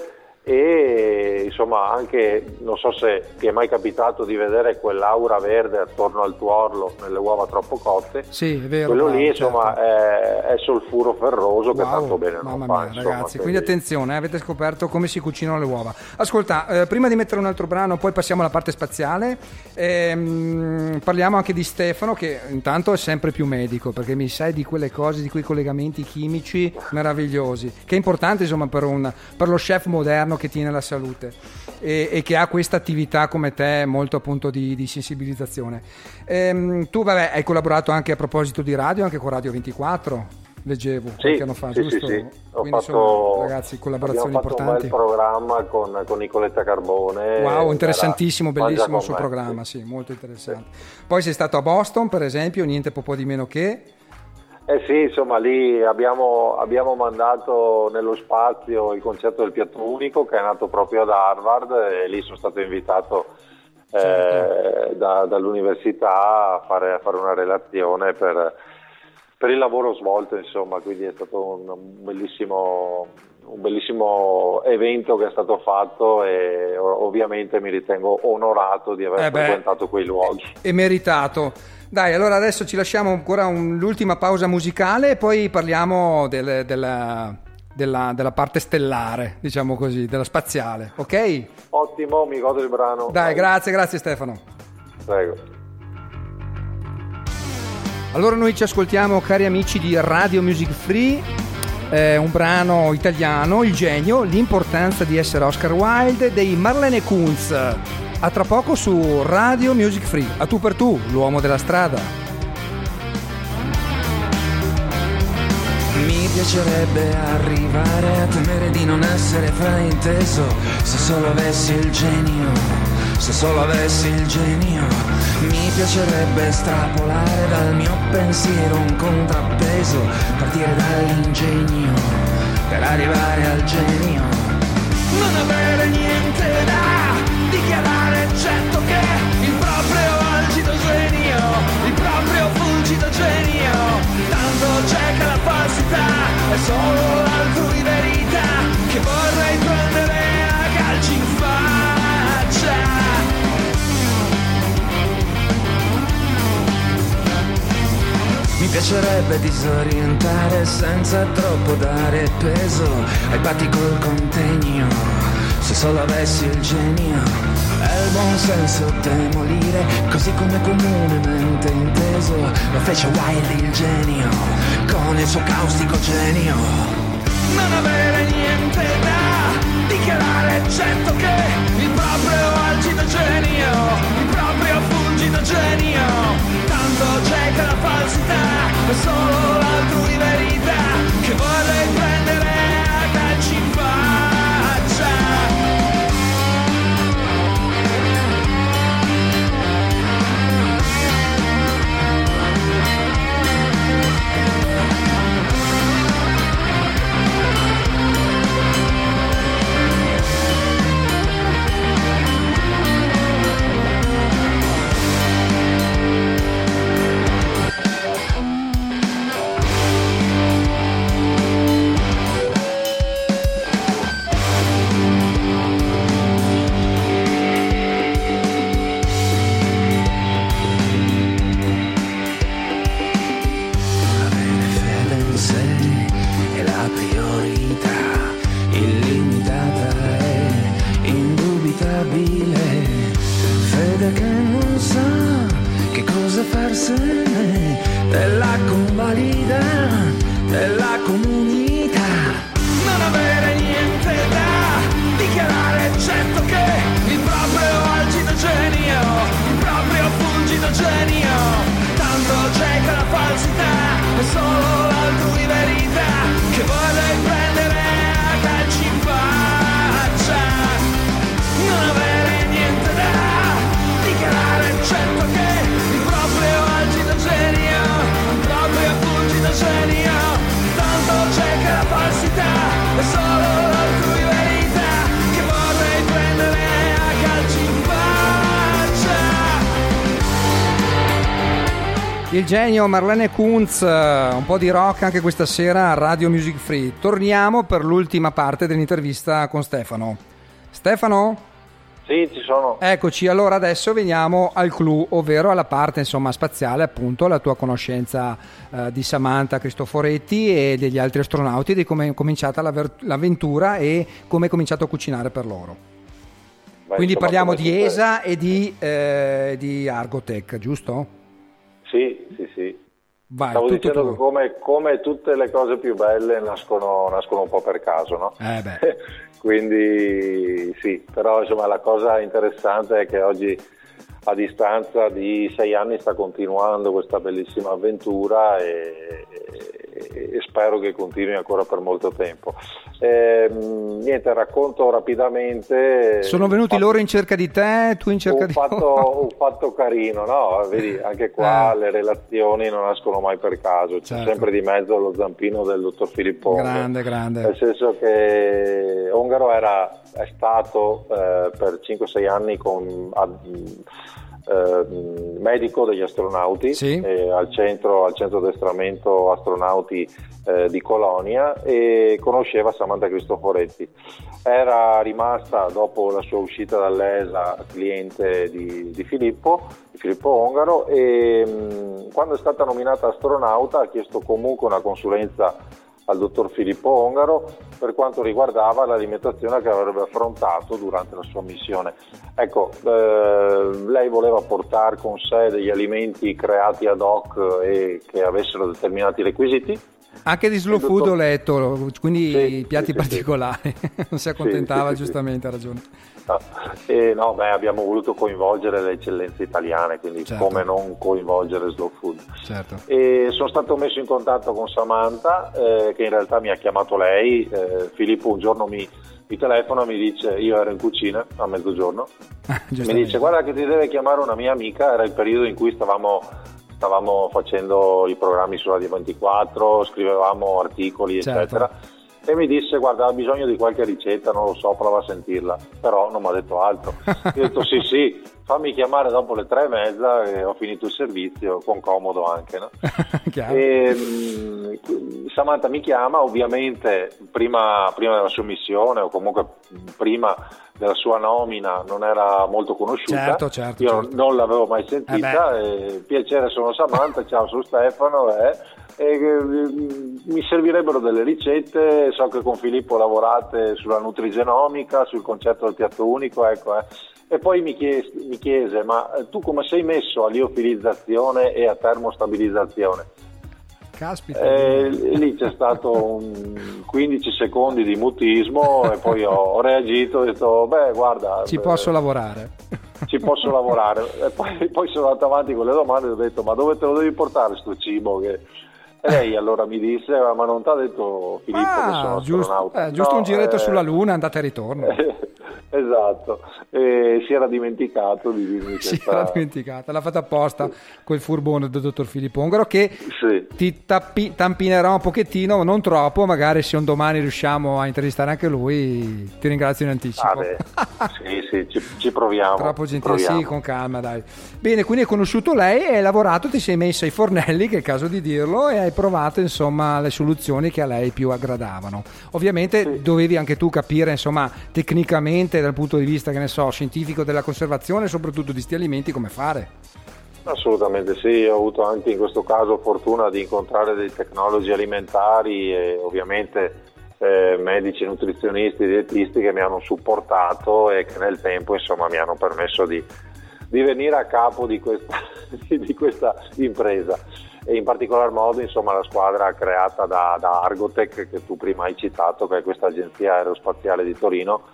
e insomma anche non so se ti è mai capitato di vedere quell'aura verde attorno al tuorlo nelle uova troppo cotte Sì, è vero. quello lì certo. insomma è, è solfuro ferroso che Wow, tanto bene non mamma fa mia, insomma, ragazzi, quindi attenzione, eh, avete scoperto come si cucinano le uova. Ascolta, eh, prima di mettere un altro brano, poi passiamo alla parte spaziale. ehm, parliamo anche di Stefano, che intanto è sempre più medico, perché mi sai di quelle cose, di quei collegamenti chimici meravigliosi, che è importante insomma per, un- per lo chef moderno che tiene la salute e, e che ha questa attività come te molto appunto di, di sensibilizzazione. Ehm, tu vabbè, hai collaborato anche a proposito di radio, anche con Radio 24, leggevo Sì, qualche anno fa, sì, giusto? sì, sì. Ho Quindi fatto, insomma, ragazzi, collaborazioni abbiamo fatto importanti. un bel programma con, con Nicoletta Carbone. Wow, interessantissimo, bellissimo il suo me, programma, sì. sì, molto interessante. Poi sei stato a Boston, per esempio, niente po' di meno che. Eh sì, insomma, lì abbiamo, abbiamo mandato nello spazio il concerto del piatto unico che è nato proprio ad Harvard e lì sono stato invitato eh, Certo. da- dall'università a fare, a fare una relazione per, per il lavoro svolto, insomma, quindi è stato un, un bellissimo, un bellissimo evento che è stato fatto e ovviamente mi ritengo onorato di aver Eh beh. frequentato quei luoghi. E meritato. Dai, allora adesso ci lasciamo ancora un- l'ultima pausa musicale e poi parliamo del- della, della- della parte stellare, diciamo così, della spaziale, ok? Ottimo, mi godo il brano. Dai, grazie, grazie Stefano. Prego. Allora noi ci ascoltiamo, cari amici di Radio Music Free, eh, un brano italiano, Il genio, l'importanza di essere Oscar Wilde dei Marlene Kunz. A tra poco su Radio Music Free. A tu per tu, l'uomo della strada. Mi piacerebbe arrivare a temere di non essere frainteso Se solo avessi il genio, se solo avessi il genio Mi piacerebbe estrapolare dal mio pensiero un contrappeso Partire dall'ingegno per arrivare al genio. Non avere niente da dichiarare eccetto che il proprio algido genio Il proprio fulgido genio Tanto c'è che la falsità è solo l'altrui verità Che vorrei prendere piacerebbe disorientare senza troppo dare peso ai patti col contegno. Se solo avessi il genio e il buon senso demolire, così come comunemente inteso, lo fece Wilde il genio, con il suo caustico genio. Non avere niente da dichiarare, eccetto che il proprio algido genio, il proprio fulgido genio. Tanto c'è che la falsità è solo l'altrui verità che vorrei genio Marlene Kunz, eh, un po' di rock anche questa sera a Radio Music Free. Torniamo per l'ultima parte dell'intervista con Stefano. Stefano? Sì, ci sono. Eccoci, allora adesso veniamo al clou, ovvero alla parte insomma, spaziale, appunto, la tua conoscenza eh, di Samantha Cristoforetti e degli altri astronauti, di come è cominciata l'avventura e come hai cominciato a cucinare per loro. Beh, Quindi parliamo di ESA e di, eh, di Argotech, giusto? Sì, sì, sì. Vai, Stavo dicendo che come, come tutte le cose più belle nascono, nascono un po' per caso, no? Eh beh. Quindi sì, però insomma la cosa interessante è che oggi a distanza di sei anni sta continuando questa bellissima avventura e, e- spero che continui ancora per molto tempo. Ehm, niente, racconto rapidamente. Sono venuti un loro in cerca di te, tu in cerca un di fatto, loro. un fatto carino, no? Vedi, anche qua Eh. le relazioni non nascono mai per caso, c'è Certo. sempre di mezzo lo zampino del dottor Filippo. Grande, grande. Nel senso che Ongaro era, è stato eh, per 5-6 anni con, a- eh, medico degli astronauti Sì. eh, al, centro, al centro addestramento astronauti eh, di Colonia e conosceva Samantha Cristoforetti. Era rimasta dopo la sua uscita dall'ESA cliente di, di Filippo, di Filippo Ongaro e mh, quando è stata nominata astronauta ha chiesto comunque una consulenza al dottor Filippo Ongaro per quanto riguardava l'alimentazione che avrebbe affrontato durante la sua missione. Ecco, eh, lei voleva portare con sé degli alimenti creati ad hoc e che avessero determinati requisiti. Anche di slow food ho letto, quindi Sì, piatti sì, particolari. non si accontentava, giustamente, ha ragione. No, e no, beh, abbiamo voluto coinvolgere le eccellenze italiane, quindi Certo. come non coinvolgere Slow Food. Certo. E sono stato messo in contatto con Samantha, eh, che in realtà mi ha chiamato lei. Eh, Filippo un giorno mi, mi telefona e mi dice: Io ero in cucina a mezzogiorno. Mi dice: Guarda, che ti deve chiamare una mia amica. Era il periodo in cui stavamo, stavamo facendo i programmi su Radio 24, scrivevamo articoli, Certo. eccetera. E mi disse: Guarda, ha bisogno di qualche ricetta, non lo so, prova a sentirla. Però non mi ha detto altro. Io ho detto: Sì, sì, fammi chiamare dopo le tre e mezza, e ho finito il servizio, con comodo anche. No? E, mh, Samantha mi chiama, ovviamente prima, prima della sua missione o comunque prima della sua nomina non era molto conosciuta. Certo, certo, Io certo. non l'avevo mai sentita. e, piacere, sono Samantha, ciao, sono Stefano. eh, e, eh, mi servirebbero delle ricette, so che con Filippo lavorate sulla nutrigenomica, sul concetto del piatto unico, ecco, eh. E poi mi chiese, mi chiese, ma eh, tu come sei messo a liofilizzazione e a termostabilizzazione? Caspita. Eh, lì c'è stato un 15 secondi di mutismo e poi ho, ho reagito e ho detto, beh guarda, Ci eh, posso lavorare. ci posso lavorare. E poi, poi sono andato avanti con le domande e ho detto, ma dove te lo devi portare sto cibo? Che... E lei allora mi disse, ma non ti ha detto Filippo che sono Ah, giusto, astronauta? eh, giusto No, un giretto eh, sulla Luna, andata e ritorno. esatto, e si era dimenticato di dirmi Si questa... era dimenticata, l'ha fatta apposta quel furbone del dottor Filippo Ongaro che Sì. ti tappi- tampinerà un pochettino, non troppo, magari se un domani riusciamo a intervistare anche lui, ti ringrazio in anticipo. Ah, sì, sì, ci, ci proviamo. Troppo gentile, sì, proviamo. con calma, dai. Bene, quindi hai conosciuto lei hai lavorato, ti sei messo ai fornelli, che è il caso di dirlo, e hai provato insomma le soluzioni che a lei più aggradavano. Ovviamente dovevi anche tu capire insomma tecnicamente dal punto di vista, che ne so, scientifico della conservazione, soprattutto di sti alimenti, come fare. Assolutamente sì, ho avuto anche in questo caso fortuna di incontrare dei tecnologi alimentari e ovviamente eh, medici, nutrizionisti, dietisti che mi hanno supportato e che nel tempo insomma mi hanno permesso di, di venire a capo di questa, di questa impresa e in particolar modo insomma la squadra creata da, da Argotech che tu prima hai citato che è questa agenzia aerospaziale di Torino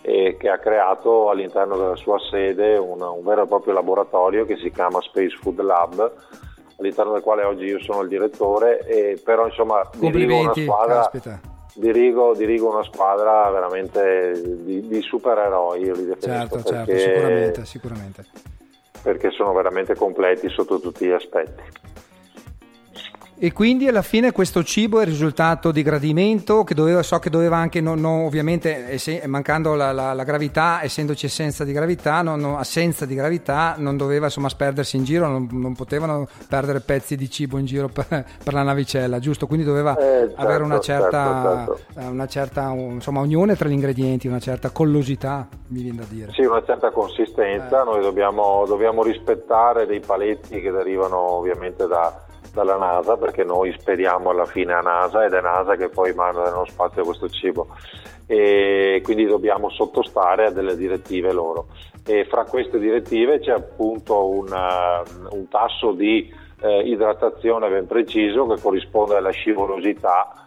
e che ha creato all'interno della sua sede un, un vero e proprio laboratorio che si chiama Space Food Lab all'interno del quale oggi io sono il direttore e però insomma dirigo una squadra dirigo, dirigo una squadra veramente di, di supereroi io li definisco Certo, certo, perché, sicuramente, sicuramente. perché sono veramente completi sotto tutti gli aspetti E quindi alla fine questo cibo è risultato di gradimento che doveva, so che doveva anche, non- non- ovviamente esse- mancando la, la- la gravità, essendoci essenza di gravità, non- non- assenza di gravità, non doveva insomma sperdersi in giro, non, non potevano perdere pezzi di cibo in giro per, per la navicella, giusto? Quindi doveva Eh, certo, avere una certa, certo, eh, una certa insomma, unione tra gli ingredienti, una certa collosità, mi viene da dire. Sì, una certa consistenza, noi dobbiamo, dobbiamo rispettare dei paletti che derivano ovviamente da- dalla NASA, perché noi spediamo alla fine a NASA ed è NASA che poi manda nello spazio questo cibo e quindi dobbiamo sottostare a delle direttive loro. E fra queste direttive c'è appunto una- un tasso di eh, idratazione ben preciso che corrisponde alla scivolosità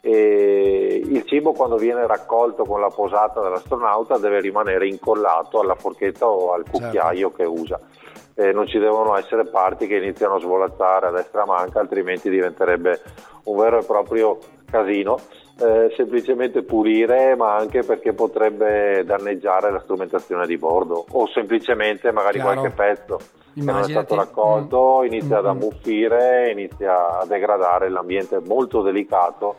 e il cibo quando viene raccolto con la posata dell'astronauta deve rimanere incollato alla forchetta o al cucchiaio che usa. Eh, non ci devono essere parti che iniziano a svolazzare a destra manca, altrimenti diventerebbe un vero e proprio casino. Eh, semplicemente pulire, ma anche perché potrebbe danneggiare la strumentazione di bordo o semplicemente magari Chiaro. qualche pezzo che non è Immaginati- stato raccolto Mm. inizia ad Mm. ammuffire, inizia a degradare l'ambiente molto delicato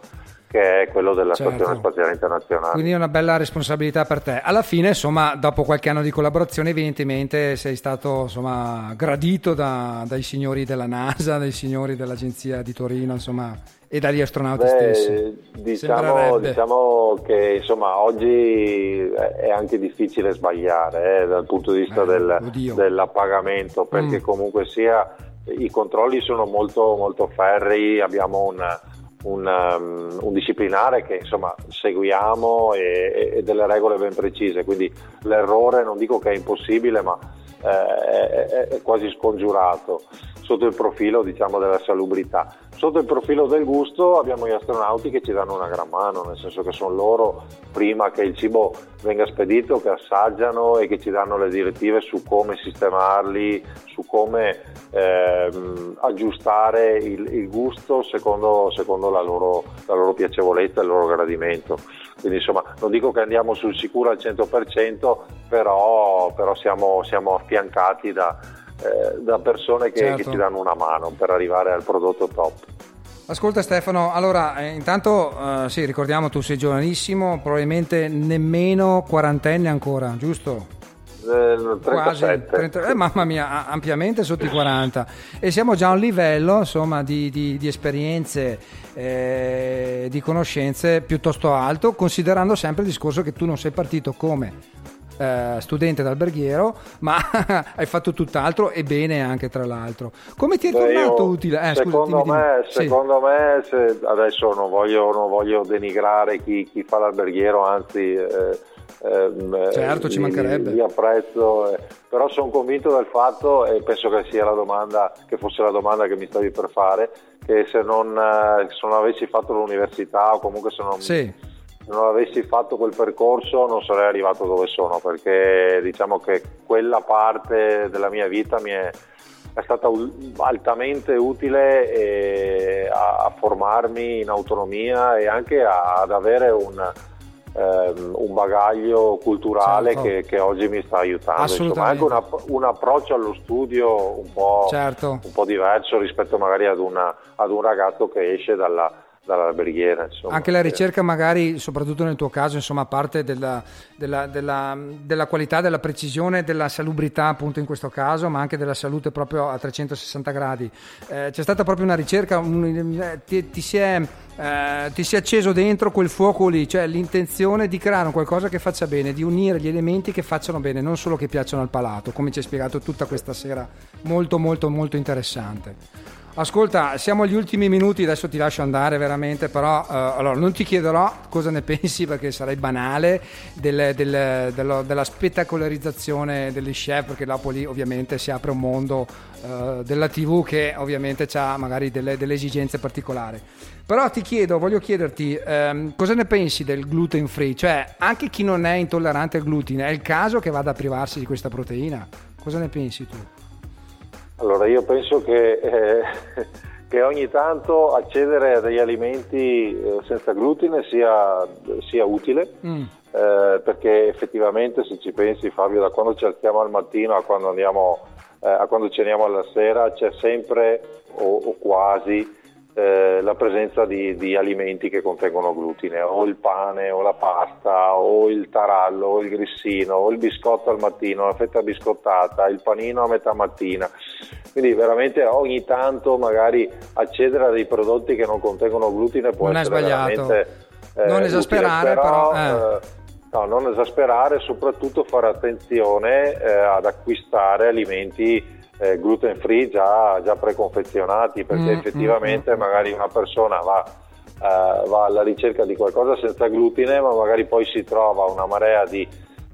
che è quello della Certo. Stazione Spaziale Internazionale. Quindi è una bella responsabilità per te. Alla fine, insomma, dopo qualche anno di collaborazione, evidentemente sei stato insomma, gradito da- dai signori della NASA, dai signori dell'agenzia di Torino, insomma, e dagli astronauti Beh, stessi. diciamo, diciamo che insomma, oggi è anche difficile sbagliare eh, dal punto di vista Eh, del, dell'appagamento perché Mm. comunque sia i controlli sono molto, molto ferri, abbiamo un, un, um, un disciplinare che insomma seguiamo e, e delle regole ben precise, quindi l'errore non dico che è impossibile ma eh, è, è- quasi scongiurato sotto il profilo diciamo della salubrità. Sotto il profilo del gusto abbiamo gli astronauti che ci danno una gran mano, nel senso che sono loro prima che il cibo venga spedito che assaggiano e che ci danno le direttive su come sistemarli, su come ehm, aggiustare il, il gusto secondo, secondo la, loro, la loro piacevolezza e il loro gradimento. Quindi insomma non dico che andiamo sul sicuro al 100%, però, però siamo, siamo affiancati da, eh, da persone che, Certo. che ci danno una mano per arrivare al prodotto top. Ascolta Stefano, allora eh, intanto eh, sì, ricordiamo tu sei giovanissimo, probabilmente nemmeno quarantenne ancora, giusto? Eh, Quasi 37. 30 eh, mamma mia, ampiamente sotto i 40 e siamo già a un livello insomma di, di- di esperienze, eh, di conoscenze piuttosto alto, considerando sempre il discorso che tu non sei partito come eh, studente d'alberghiero, ma hai fatto tutt'altro e bene anche tra l'altro. Come ti è tornato io- utile? Eh, scusa, secondo dimmi, dimmi. me, Sì. secondo me se- adesso non voglio, non voglio denigrare chi, chi fa l'alberghiero, anzi eh, ehm, Certo, ci mancherebbe. li, li apprezzo, eh, però sono convinto del fatto e penso che sia la domanda, che fosse la domanda che mi stavi per fare, che se non, eh, se non avessi fatto l'università o comunque se non, Sì. Non avessi fatto quel percorso non sarei arrivato dove sono perché diciamo che quella parte della mia vita mi è, è stata altamente utile a, a formarmi in autonomia e anche a- ad avere un, ehm, un bagaglio culturale Certo. che, che oggi mi sta aiutando. Insomma, anche un, app- un approccio allo studio un po', Certo. un po' diverso rispetto magari ad, una- ad un ragazzo che esce dalla. Insomma. Anche la Eh, ricerca magari, soprattutto nel tuo caso, insomma, a parte della, della- della- della qualità, della precisione, della salubrità appunto in questo caso, ma anche della salute proprio a 360 gradi. Eh, c'è stata proprio una ricerca, un- ti, ti si è, eh, ti si è acceso dentro quel fuoco lì, cioè l'intenzione di creare un qualcosa che faccia bene, di unire gli elementi che facciano bene, non solo che piacciono al palato, come ci hai spiegato tutta questa sera, molto molto molto interessante. Ascolta, siamo agli ultimi minuti, adesso ti lascio andare veramente, però eh, allora, non ti chiederò cosa ne pensi perché sarei banale del- del- dello- della spettacolarizzazione degli chef, perché dopo lì ovviamente si apre un mondo eh, della TV che ovviamente ha magari delle, delle esigenze particolari. Però ti chiedo, voglio chiederti ehm, cosa ne pensi del gluten free, cioè anche chi non è intollerante al glutine, è il caso che vada a privarsi di questa proteina? Cosa ne pensi tu? Allora io penso che, eh, che ogni tanto accedere a degli alimenti eh, senza glutine sia, sia utile, Mm. eh, perché effettivamente se ci pensi Fabio, da quando ci alziamo al mattino a quando, andiamo, eh, a quando ceniamo alla sera c'è sempre o, o quasi eh, la presenza di, di alimenti che contengono glutine, o il pane, o la pasta, o il tarallo, o il grissino, o il biscotto al mattino, la fetta biscottata, il panino a metà mattina. Quindi veramente ogni tanto magari accedere a dei prodotti che non contengono glutine può Non essere veramente eh, Non utile, esasperare, però, eh. eh, no, non esasperare, soprattutto fare attenzione eh, ad acquistare alimenti eh, gluten free già, già preconfezionati perché Mm, effettivamente magari una persona va, eh, va alla ricerca di qualcosa senza glutine ma magari poi si trova una marea di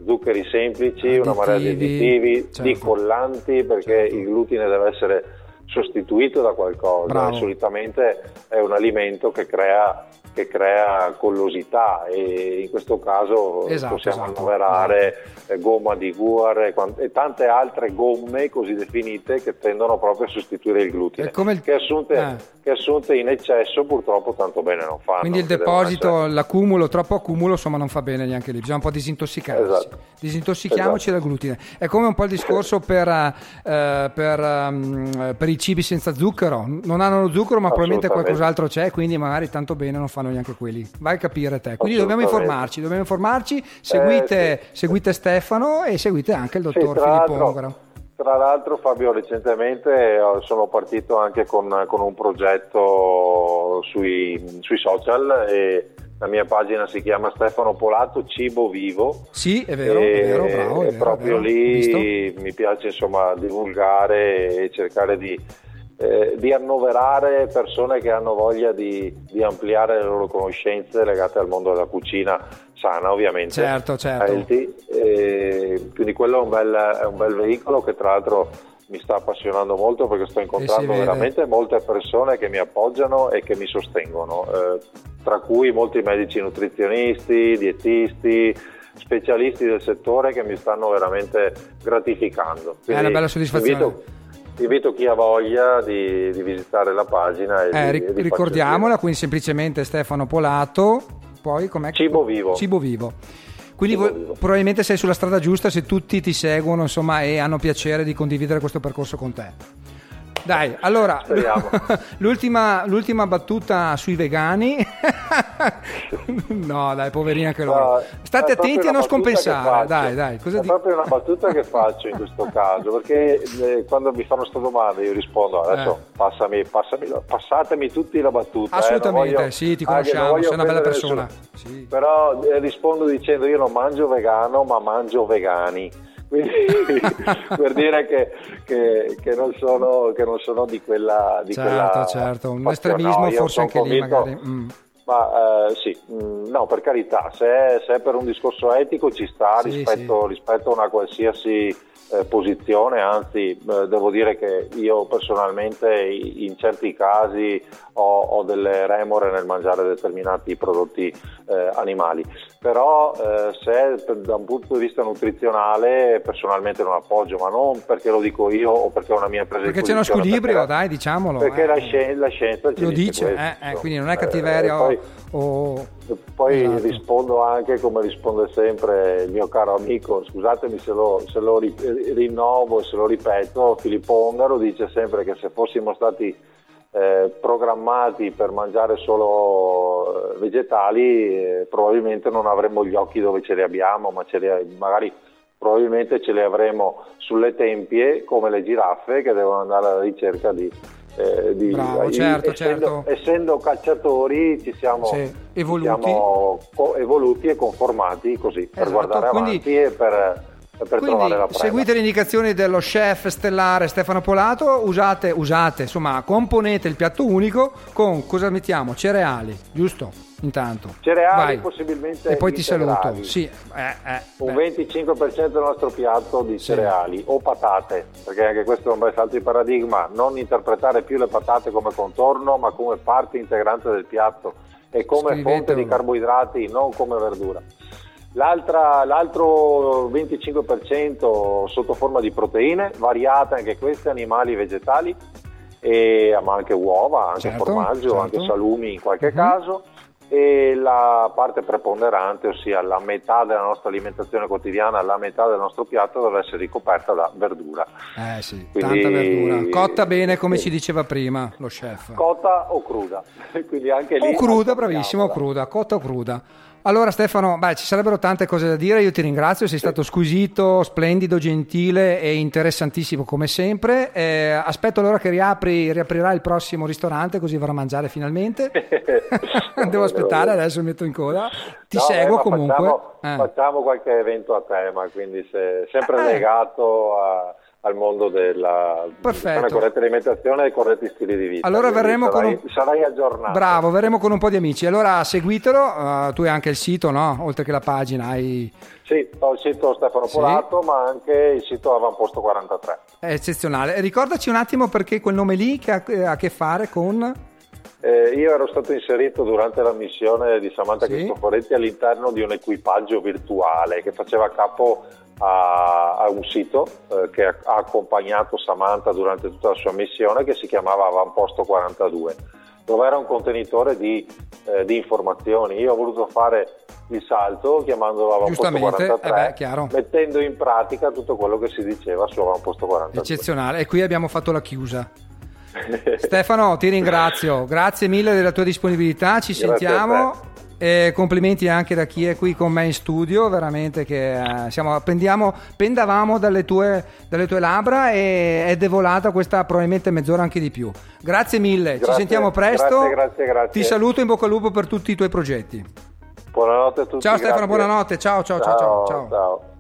zuccheri semplici, una marea di Additivi, additivi, certo. di collanti perché Certo. il glutine deve essere sostituito da qualcosa solitamente è un alimento che crea, che crea collosità e in questo caso Esatto, possiamo esatto, annoverare eh, gomma di guar e, tante altre gomme così definite che tendono proprio a sostituire il glutine È come il- che, assunte, eh. che assunte in eccesso purtroppo tanto bene non fanno Quindi il deposito, l'accumulo, troppo accumulo, insomma non fa bene neanche lì, bisogna un po' disintossicarsi. Esatto. Disintossichiamoci Esatto. dal glutine. È come un po' il discorso per, eh, per, ehm, per i cibi senza zucchero. Non hanno lo zucchero, ma probabilmente qualcos'altro c'è, quindi magari tanto bene non fanno neanche quelli. Vai a capire te. Quindi dobbiamo informarci, dobbiamo informarci. Seguite, Eh, sì. seguite Stefano e seguite anche il Sì, dottor tra Filippo Ongaro. Tra l'altro Fabio recentemente eh, sono partito anche con, con un progetto sui, sui social e la mia pagina si chiama Stefano Polato Cibo Vivo Sì, è vero, e, è vero, bravo. È e vero, proprio vero, lì mi piace insomma divulgare e cercare di, eh, di annoverare persone che hanno voglia di, di ampliare le loro conoscenze legate al mondo della cucina sana ovviamente Certo, certo. healthy, e quindi quello è un, bel, è un bel veicolo che tra l'altro mi sta appassionando molto perché sto incontrando veramente molte persone che mi appoggiano e che mi sostengono, eh, tra cui molti medici nutrizionisti, dietisti, specialisti del settore che mi stanno veramente gratificando. È una bella soddisfazione. Invito, invito chi ha voglia di, di visitare la pagina. E Eh, di- ric- di ricordiamola, quindi semplicemente Stefano Polato, poi com'è? Cibo vivo. Cibo vivo. Quindi Cibo vo- vivo. probabilmente sei sulla strada giusta se tutti ti seguono insomma, e hanno piacere di condividere questo percorso con te. Dai, allora, l'ultima, l'ultima battuta sui vegani. no, dai, poverina che loro. State attenti a non scompensare. Dai, dai, cosa è dici? proprio una battuta che faccio in questo caso perché eh, quando mi fanno questa domanda io rispondo adesso Eh. passami, passami, passatemi tutti la battuta eh, Assolutamente, voglio- sì, ti ah, conosciamo, sei una bella persona. Sì. però eh, rispondo dicendo io non mangio vegano ma mangio vegani quindi per dire che, che- che non sono, che non sono di quella di Certo, quella certo, un estremismo No, forse anche lì convinto- magari. mm. ma eh, sì, mm, no, per carità, se se è per un discorso etico ci sta Sì, rispetto, rispetto a una qualsiasi eh, posizione, anzi eh, devo dire che io personalmente in certi casi ho, ho delle remore nel mangiare determinati prodotti eh, animali, però eh, se è da un punto di vista nutrizionale personalmente non appoggio, ma non perché lo dico io o perché ho una mia presa Perché c'è uno squilibrio, perché- dai, diciamolo. Perché eh. la, scien- la scienza ci lo dice, questo. eh, eh, quindi non è Eh, cattiveria poi- o... poi Esatto. rispondo anche come risponde sempre il mio caro amico, scusatemi se lo, se lo ri- rinnovo e se lo ripeto, Filippo Ongaro dice sempre che se fossimo stati eh, programmati per mangiare solo eh, vegetali eh, probabilmente non avremmo gli occhi dove ce li abbiamo, ma ce li, magari probabilmente ce li avremo sulle tempie come le giraffe che devono andare alla ricerca di... eh, di- Bravo, certo, essendo, certo. essendo cacciatori ci siamo, Sì, ci evoluti. siamo co- evoluti e conformati così per Esatto, guardare quindi- avanti e per, per Quindi trovare la preda. seguite le indicazioni dello chef stellare Stefano Polato, usate, usate, insomma, componete il piatto unico con cosa mettiamo? Cereali, giusto? Intanto. Cereali Vai. possibilmente E poi ti saluto. integrali. Sì, eh, eh, un beh. 25% del nostro piatto di cereali o patate, perché anche questo è un bel salto di paradigma, non interpretare più le patate come contorno, ma come parte integrante del piatto e come fonte di carboidrati, non come verdura. L'altra- l'altro 25% sotto forma di proteine, variate anche queste, animali e vegetali, e, ma anche uova, anche Certo, formaggio, certo. anche salumi in qualche Mhm. caso. e la parte preponderante, ossia la metà della nostra alimentazione quotidiana, la metà del nostro piatto deve essere ricoperta da verdura. Eh sì, Quindi- tanta verdura. Cotta bene come ci diceva prima lo chef. Cotta o cruda? Quindi anche lì O cruda, bravissimo, o cruda, cotta o cruda. Allora Stefano, beh, ci sarebbero tante cose da dire, io ti ringrazio, sei stato squisito, splendido, gentile e interessantissimo come sempre. Eh, aspetto allora che riapri, riaprirà il prossimo ristorante così vorrà mangiare finalmente. Devo aspettare, adesso mi metto in coda. Ti No, seguo ma comunque. Facciamo, Eh. facciamo qualche evento a tema, quindi se- sempre Eh. legato a- al mondo della della corretta alimentazione e corretti stili di vita. Allora verremo con sarai, un- sarai aggiornato. Bravo, verremo con un po' di amici. Allora seguitelo, eh, tu hai anche il sito, no? Oltre che la pagina, hai... Sì, ho il sito Stefano Sì. Polato, ma anche il sito Avamposto 43. è eccezionale. Ricordaci un attimo perché quel nome lì che ha ha a che fare con... Eh, io ero stato inserito durante la missione di Samantha Sì. Cristoforetti all'interno di un equipaggio virtuale che faceva capo a, a un sito eh, che ha, accompagnato Samantha durante tutta la sua missione che si chiamava Avamposto 42 dove era un contenitore di, eh, di informazioni. Io ho voluto fare il salto chiamandolo Avamposto Giustamente, 43 eh beh, mettendo in pratica tutto quello che si diceva su Avamposto 42. Eccezionale. E qui abbiamo fatto la chiusa. Stefano, ti ringrazio, grazie mille della tua disponibilità, ci Grazie sentiamo. E complimenti anche da chi è qui con me in studio, veramente che eh, siamo, pendiamo, pendavamo dalle tue, dalle tue labbra e è devolata questa probabilmente mezz'ora anche di più. Grazie mille, ci Grazie, sentiamo presto. grazie, grazie, grazie. Ti saluto in bocca al lupo per tutti i tuoi progetti. Buonanotte a tutti. Ciao Stefano, buonanotte, ciao ciao ciao ciao. ciao. ciao.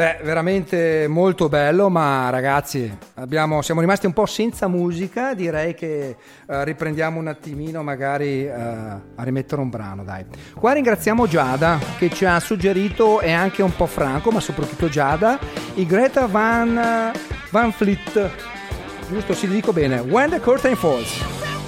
Beh, veramente molto bello, ma ragazzi, abbiamo- siamo rimasti un po' senza musica, direi che eh, riprendiamo un attimino magari eh, a rimettere un brano, dai. Qua ringraziamo Giada che ci ha suggerito, e anche un po' Franco, ma soprattutto Giada, i Greta Van, Van Fleet, giusto, si dico bene, When the Curtain Falls.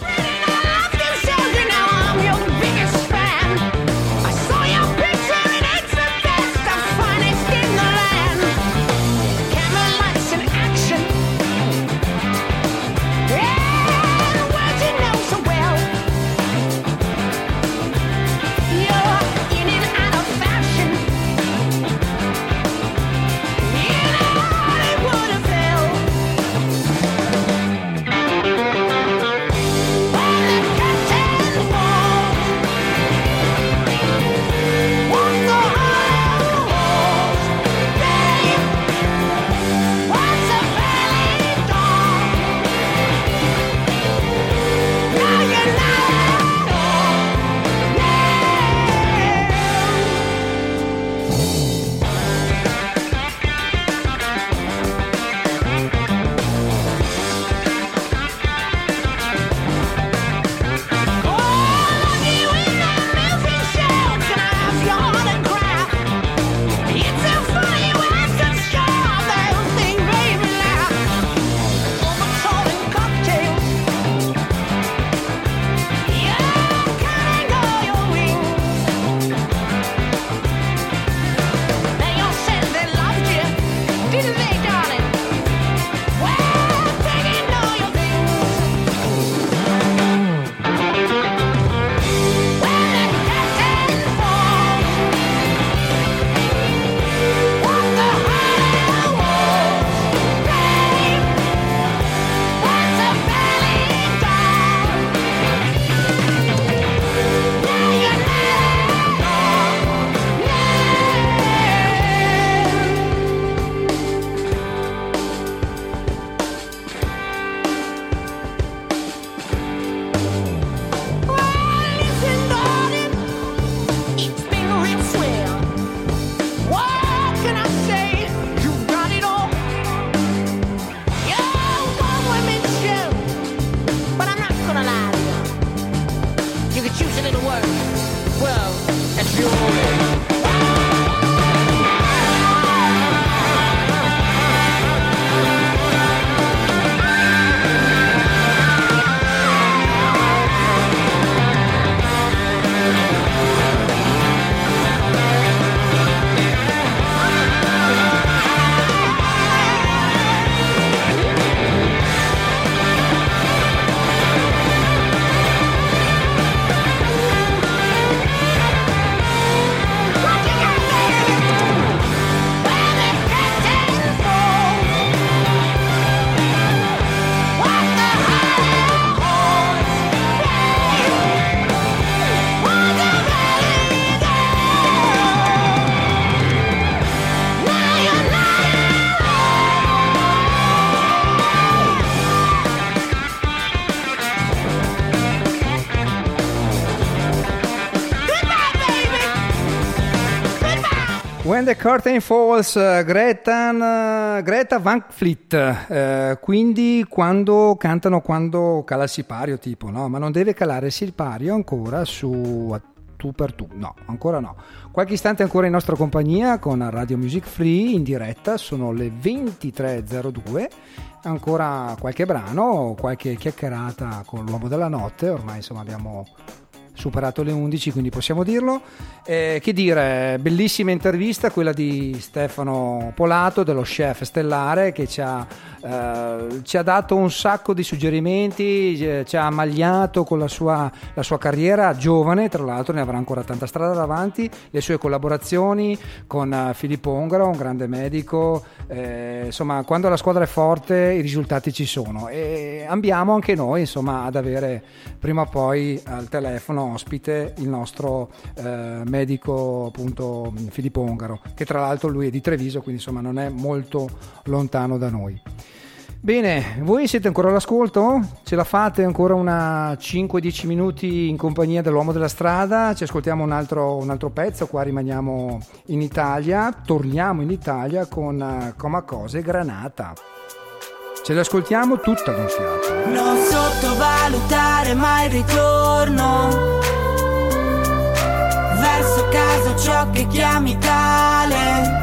Curtain Falls, eh, Greta, eh, Greta Van Fleet, eh, quindi quando cantano quando cala il sipario tipo, no? Ma non deve calare il sipario ancora su tu per tu, no, ancora no. Qualche istante ancora in nostra compagnia con Radio Music Free in diretta, sono le 23.02, ancora qualche brano, qualche chiacchierata con l'uomo della notte, ormai insomma abbiamo superato le 11 quindi possiamo dirlo. Eh, che dire bellissima intervista quella di Stefano Polato dello chef stellare che ci ha, eh, ci ha dato un sacco di suggerimenti eh, ci ha ammagliato con la sua, la sua carriera giovane tra l'altro ne avrà ancora tanta strada davanti le sue collaborazioni con eh, Filippo Ongaro un grande medico eh, insomma quando la squadra è forte i risultati ci sono. E ambiamo anche noi insomma ad avere prima o poi al telefono ospite il nostro eh, medico appunto Filippo Ongaro che tra l'altro lui è di Treviso quindi insomma non è molto lontano da noi Bene, voi siete ancora all'ascolto? Ce la fate ancora una 5-10 minuti in compagnia dell'uomo della strada? Ci ascoltiamo un altro, un altro pezzo, qua rimaniamo in Italia, torniamo in Italia con eh, Comacose Granata. Ce l'ascoltiamo tutta d'un fiato. Non sottovalutare mai il ritorno. Verso casa ciò che chiami tale.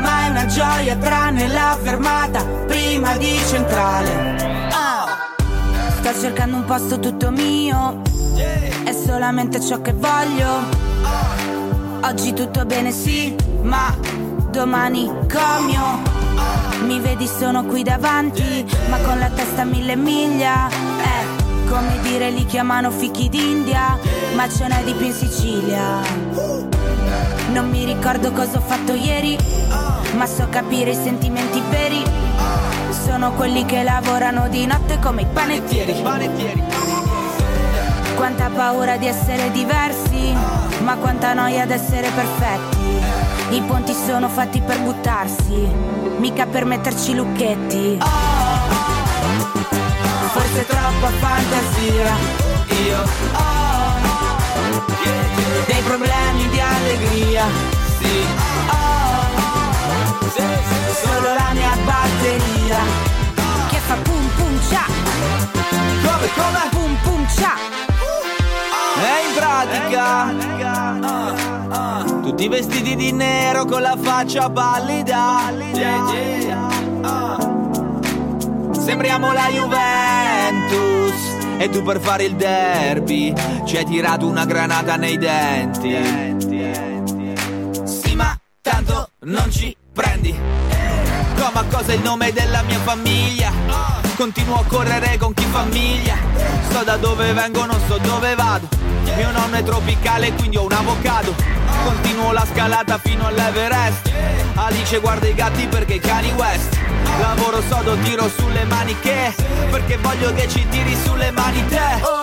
Ma è una gioia tranne la fermata prima di centrale. Ah. Sto cercando un posto tutto mio. È solamente ciò che voglio. Oggi tutto bene sì, ma domani comio mi vedi sono qui davanti, ma con la testa mille miglia. Eh, come dire li chiamano fichi d'India, ma ce n'è di più in Sicilia. Non mi ricordo cosa ho fatto ieri, ma so capire i sentimenti veri. Sono quelli che lavorano di notte come i panettieri. Quanta paura di essere diversi, ma quanta noia di essere perfetti. I ponti sono fatti per buttarsi, mica per metterci lucchetti. Forse troppa fantasia, io ho dei problemi di allegria, sì. Ho solo la mia batteria che fa pum pum cia. Come come pum pum cia. E in pratica Tutti vestiti di nero con la faccia pallida. Sembriamo la Juventus E tu per fare il derby Ci hai tirato una granata nei denti. Sì ma tanto non ci prendi Come a cosa è il nome della mia famiglia? Continuo a correre con chi famiglia. So da dove vengo, non so dove vado. Mio nonno è tropicale, quindi ho un avocado. Continuo la scalata fino all'Everest. Alice guarda i gatti perché cani West. Lavoro sodo, tiro sulle maniche. Perché voglio che ci tiri sulle mani te.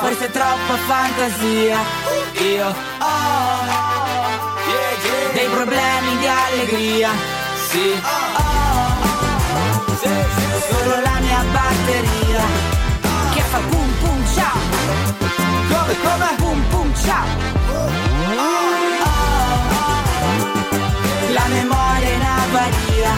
Forse troppa fantasia, io ho dei problemi di allegria, sì. Solo la mia batteria che fa pum pum ciao. Come come pum pum ciao. La memoria in avaria,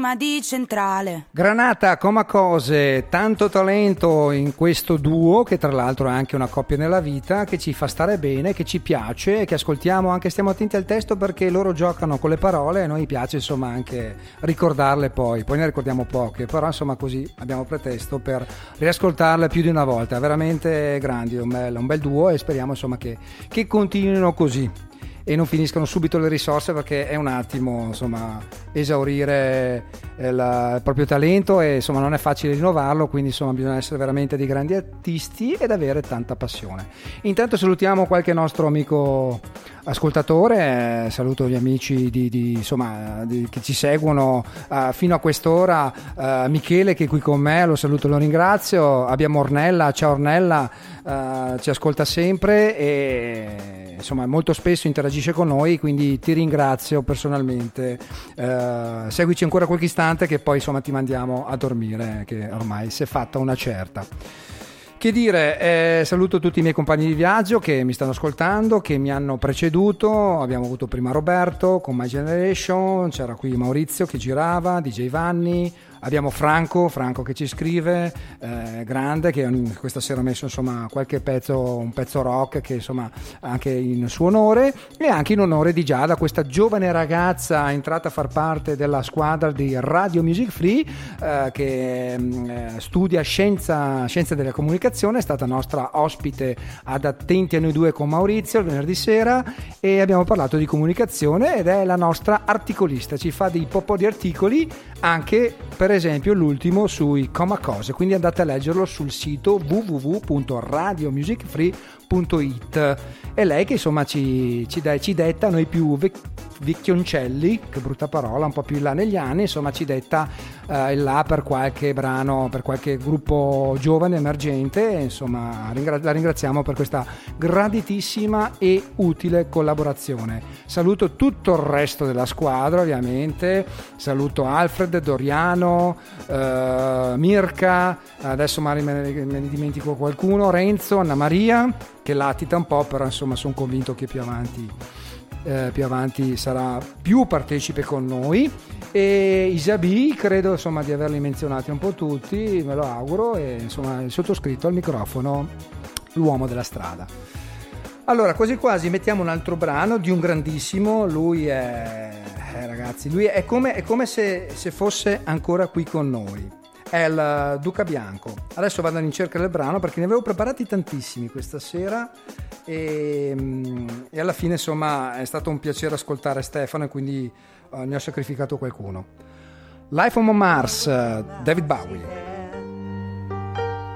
prima di centrale. Granata, Comacose, tanto talento in questo duo che tra l'altro è anche una coppia nella vita che ci fa stare bene, che ci piace, che ascoltiamo anche stiamo attenti al testo perché loro giocano con le parole e noi piace insomma anche ricordarle poi, poi ne ricordiamo poche, però insomma così abbiamo pretesto per riascoltarle più di una volta, veramente grandi, un bel, un bel duo e speriamo insomma che, che continuino così. E non finiscano subito le risorse perché è un attimo insomma esaurire eh, la- il proprio talento e insomma non è facile rinnovarlo quindi insomma bisogna essere veramente dei grandi artisti ed avere tanta passione. Intanto salutiamo qualche nostro amico ascoltatore saluto gli amici di, di, insomma, di- che ci seguono eh, fino a quest'ora. Eh, Michele che è qui con me lo saluto e lo ringrazio. Abbiamo Ornella. Ciao Ornella. Eh, ci ascolta sempre e insomma molto spesso interagisce con noi quindi ti ringrazio personalmente. Seguici ancora qualche istante che poi insomma ti mandiamo a dormire che ormai si è fatta una certa che dire, eh, saluto tutti i miei compagni di viaggio che mi stanno ascoltando, che mi hanno preceduto. Abbiamo avuto prima Roberto con My Generation, c'era qui Maurizio che girava, DJ Vanni, abbiamo Franco, Franco che ci scrive, eh, grande, che questa sera ha messo insomma qualche pezzo, un pezzo rock che insomma anche in suo onore e anche in onore di Giada, questa giovane ragazza entrata a far parte della squadra di Radio Music Free eh, che mm, eh, studia scienza, scienze della comunicazione, è stata nostra ospite ad Attenti a noi due con Maurizio il venerdì sera e abbiamo parlato di comunicazione ed è la nostra articolista, ci fa dei po' di articoli anche per esempio l'ultimo sui coma cose, quindi andate a leggerlo sul sito www.radiomusicfree.it è lei che insomma ci, ci, dà- ci detta noi più vec- vecchioncelli, che brutta parola, un po' più in là negli anni, insomma ci detta eh, in là per qualche brano, per qualche gruppo giovane emergente, e, insomma ringra- la ringraziamo per questa graditissima e utile collaborazione. Saluto tutto il resto della squadra ovviamente, saluto Alfred, Doriano, eh, Mirka, adesso magari me ne, me ne dimentico qualcuno, Renzo, Anna Maria, che latita un po', però insomma sono convinto che più avanti eh, più avanti sarà più partecipe con noi. E Isabi credo insomma di averli menzionati un po' tutti me lo auguro e insomma il sottoscritto al microfono l'uomo della strada. Allora quasi quasi mettiamo un altro brano di un grandissimo lui è eh, ragazzi lui è come, è come se, se fosse ancora qui con noi è il Duca Bianco adesso vado in cerca del brano perché ne avevo preparati tantissimi questa sera e, mm, e alla fine insomma è stato un piacere ascoltare Stefano e quindi eh, ne ho sacrificato qualcuno Life on Mars David Bowie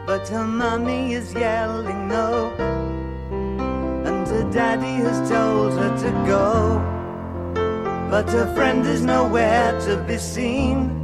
But her mommy is yelling no. And her daddy has told her to go. But her friend is nowhere to be seen.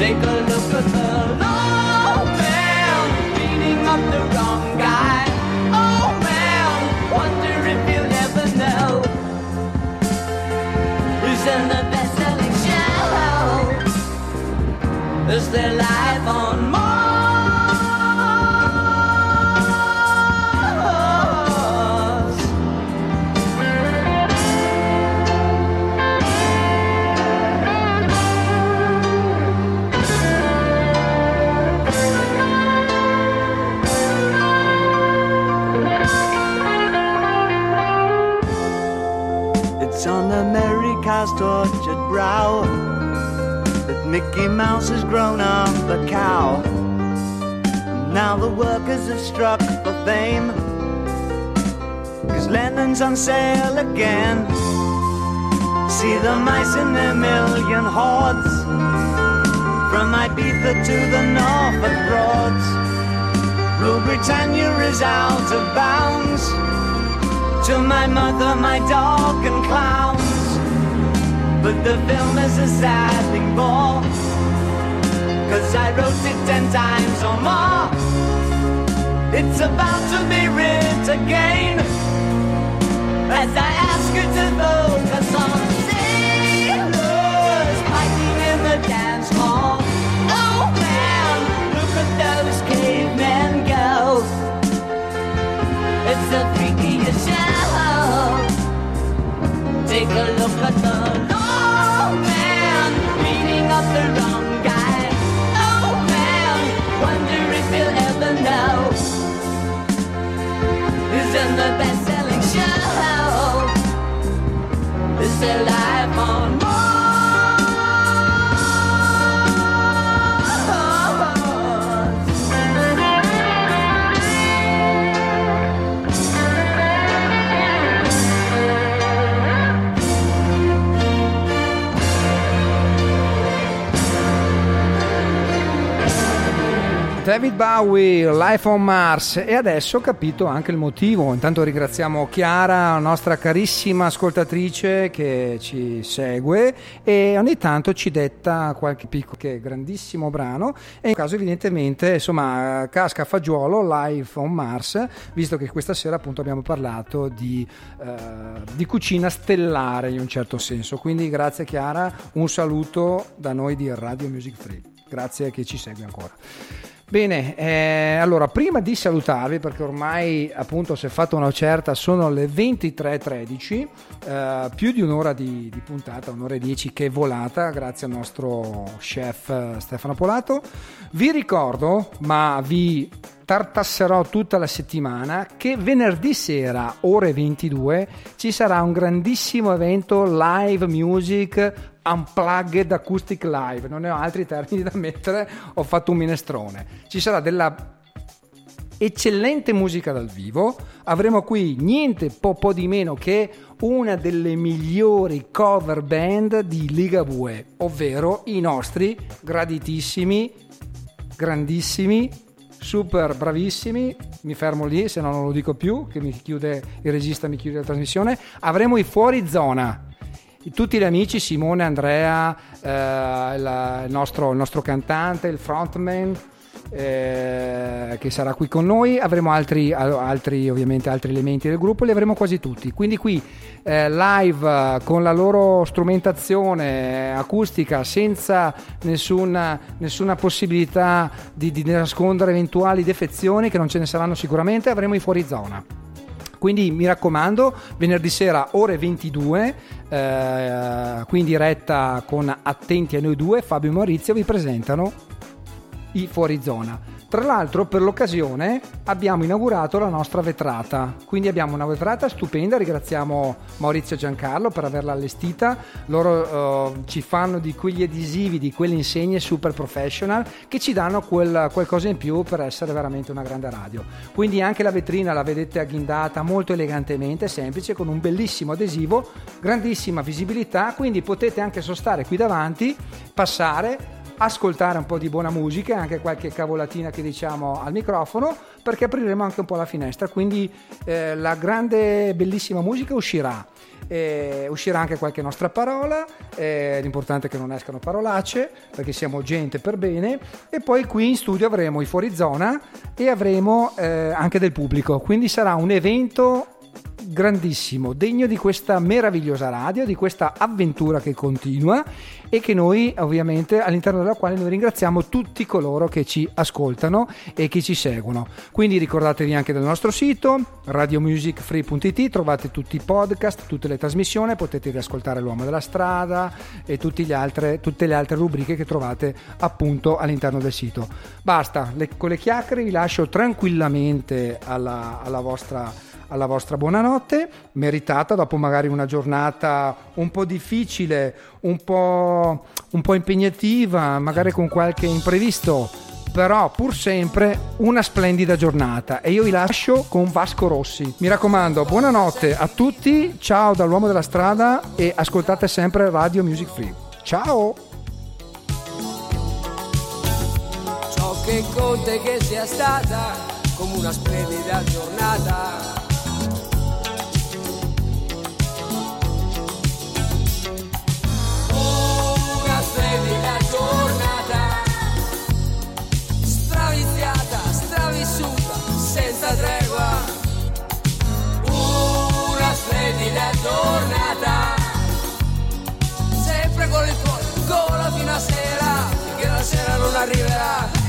Take a look at the struck for fame. Cause Lennon's on sale again. See the mice in their million hordes. From Ibiza to the Norfolk Broads. Rule Britannia is out of bounds. To my mother, my dog, and clowns. But the film is a sad thing for. Cause I wrote it ten times or more. It's about to be writ again. As I ask you to focus on sailors fighting in the small. Oh man, look at those cavemen go. It's the freakiest show. Take a look at the long man beating up the wrong the best-selling show. Is their life on David Bowie, Life on Mars e adesso ho capito anche il motivo. Intanto ringraziamo Chiara, nostra carissima ascoltatrice che ci segue e ogni tanto ci detta qualche piccolo che grandissimo brano e in caso evidentemente insomma casca a fagiolo Life on Mars visto che questa sera appunto abbiamo parlato di, eh, di cucina stellare in un certo senso. Quindi grazie Chiara, un saluto da noi di Radio Music Free. Grazie che ci segui ancora. Bene, eh, allora prima di salutarvi, perché ormai appunto si è fatta una certa, sono le 23.13, eh, più di un'ora di, di puntata, un'ora e dieci che è volata, grazie al nostro chef eh, Stefano Polato. Vi ricordo, ma vi tartasserò tutta la settimana che venerdì sera ore 22 ci sarà un grandissimo evento live music unplugged acoustic live non ne ho altri termini da mettere ho fatto un minestrone ci sarà della eccellente musica dal vivo avremo qui niente po', po' di meno che una delle migliori cover band di Liga Bue ovvero i nostri graditissimi grandissimi super bravissimi, mi fermo lì se no non lo dico più, che mi chiude il regista mi chiude la trasmissione. Avremo i fuori zona. Tutti gli amici, Simone, Andrea, eh, il, nostro, il nostro cantante, il frontman, eh, che sarà qui con noi. Avremo altri, altri, ovviamente altri elementi del gruppo, li avremo quasi tutti. Quindi qui eh, live eh, con la loro strumentazione acustica senza nessuna, nessuna possibilità di, di nascondere eventuali defezioni che non ce ne saranno sicuramente, avremo i fuori zona. Quindi mi raccomando, venerdì sera ore 22, eh, qui in diretta con Attenti a noi due, Fabio e Maurizio vi presentano i fuori zona. Tra l'altro per l'occasione abbiamo inaugurato la nostra vetrata, quindi abbiamo una vetrata stupenda, ringraziamo Maurizio e Giancarlo per averla allestita, loro uh, ci fanno di quegli adesivi, di quelle insegne super professional che ci danno quel, qualcosa in più per essere veramente una grande radio. Quindi anche la vetrina la vedete agghindata molto elegantemente, semplice, con un bellissimo adesivo, grandissima visibilità, quindi potete anche sostare qui davanti, passare ascoltare un po' di buona musica e anche qualche cavolatina che diciamo al microfono perché apriremo anche un po' la finestra. Quindi eh, la grande bellissima musica uscirà. Eh, uscirà anche qualche nostra parola eh, l'importante è che non escano parolacce perché siamo gente per bene. E poi qui in studio avremo i fuori zona e avremo eh, anche del pubblico. Quindi sarà un evento grandissimo, degno di questa meravigliosa radio, di questa avventura che continua e che noi ovviamente all'interno della quale noi ringraziamo tutti coloro che ci ascoltano e che ci seguono. Quindi ricordatevi anche del nostro sito radiomusicfree.it, trovate tutti i podcast, tutte le trasmissioni, potete riascoltare l'uomo della strada e altre, tutte le altre rubriche che trovate appunto all'interno del sito. Basta, le, con le chiacchiere vi lascio tranquillamente alla, alla vostra alla vostra buonanotte, meritata dopo magari una giornata un po' difficile, un po', un po' impegnativa, magari con qualche imprevisto, però pur sempre una splendida giornata e io vi lascio con Vasco Rossi. Mi raccomando, buonanotte a tutti, ciao dall'uomo della strada e ascoltate sempre Radio Music Free. Ciao! Che conta che sia stata come una splendida giornata. tornata sempre con il tuo golo fino a sera che la sera non arriverà.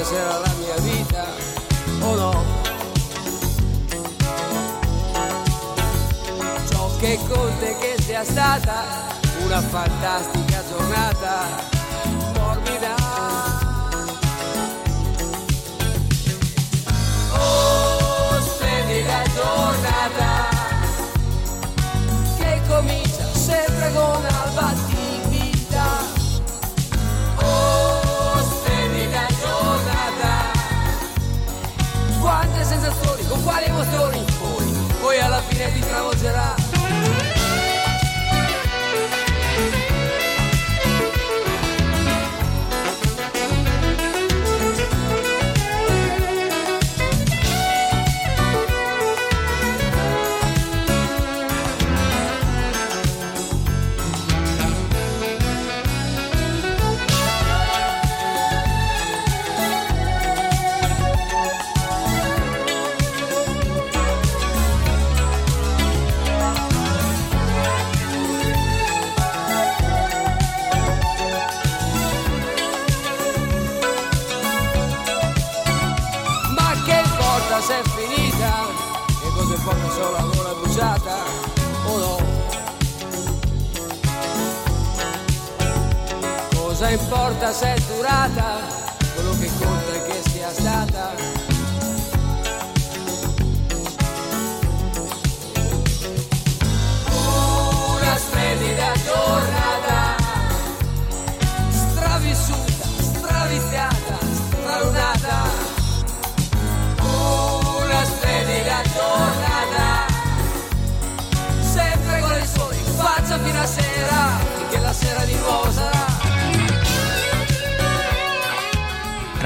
antes era la mia vita, o no? Ciò che conta è che sia stata una fantastica giornata. quale motivo voi? Poi alla fine vi travolgerà cosa importa se è durata.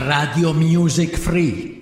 Radio Music Free.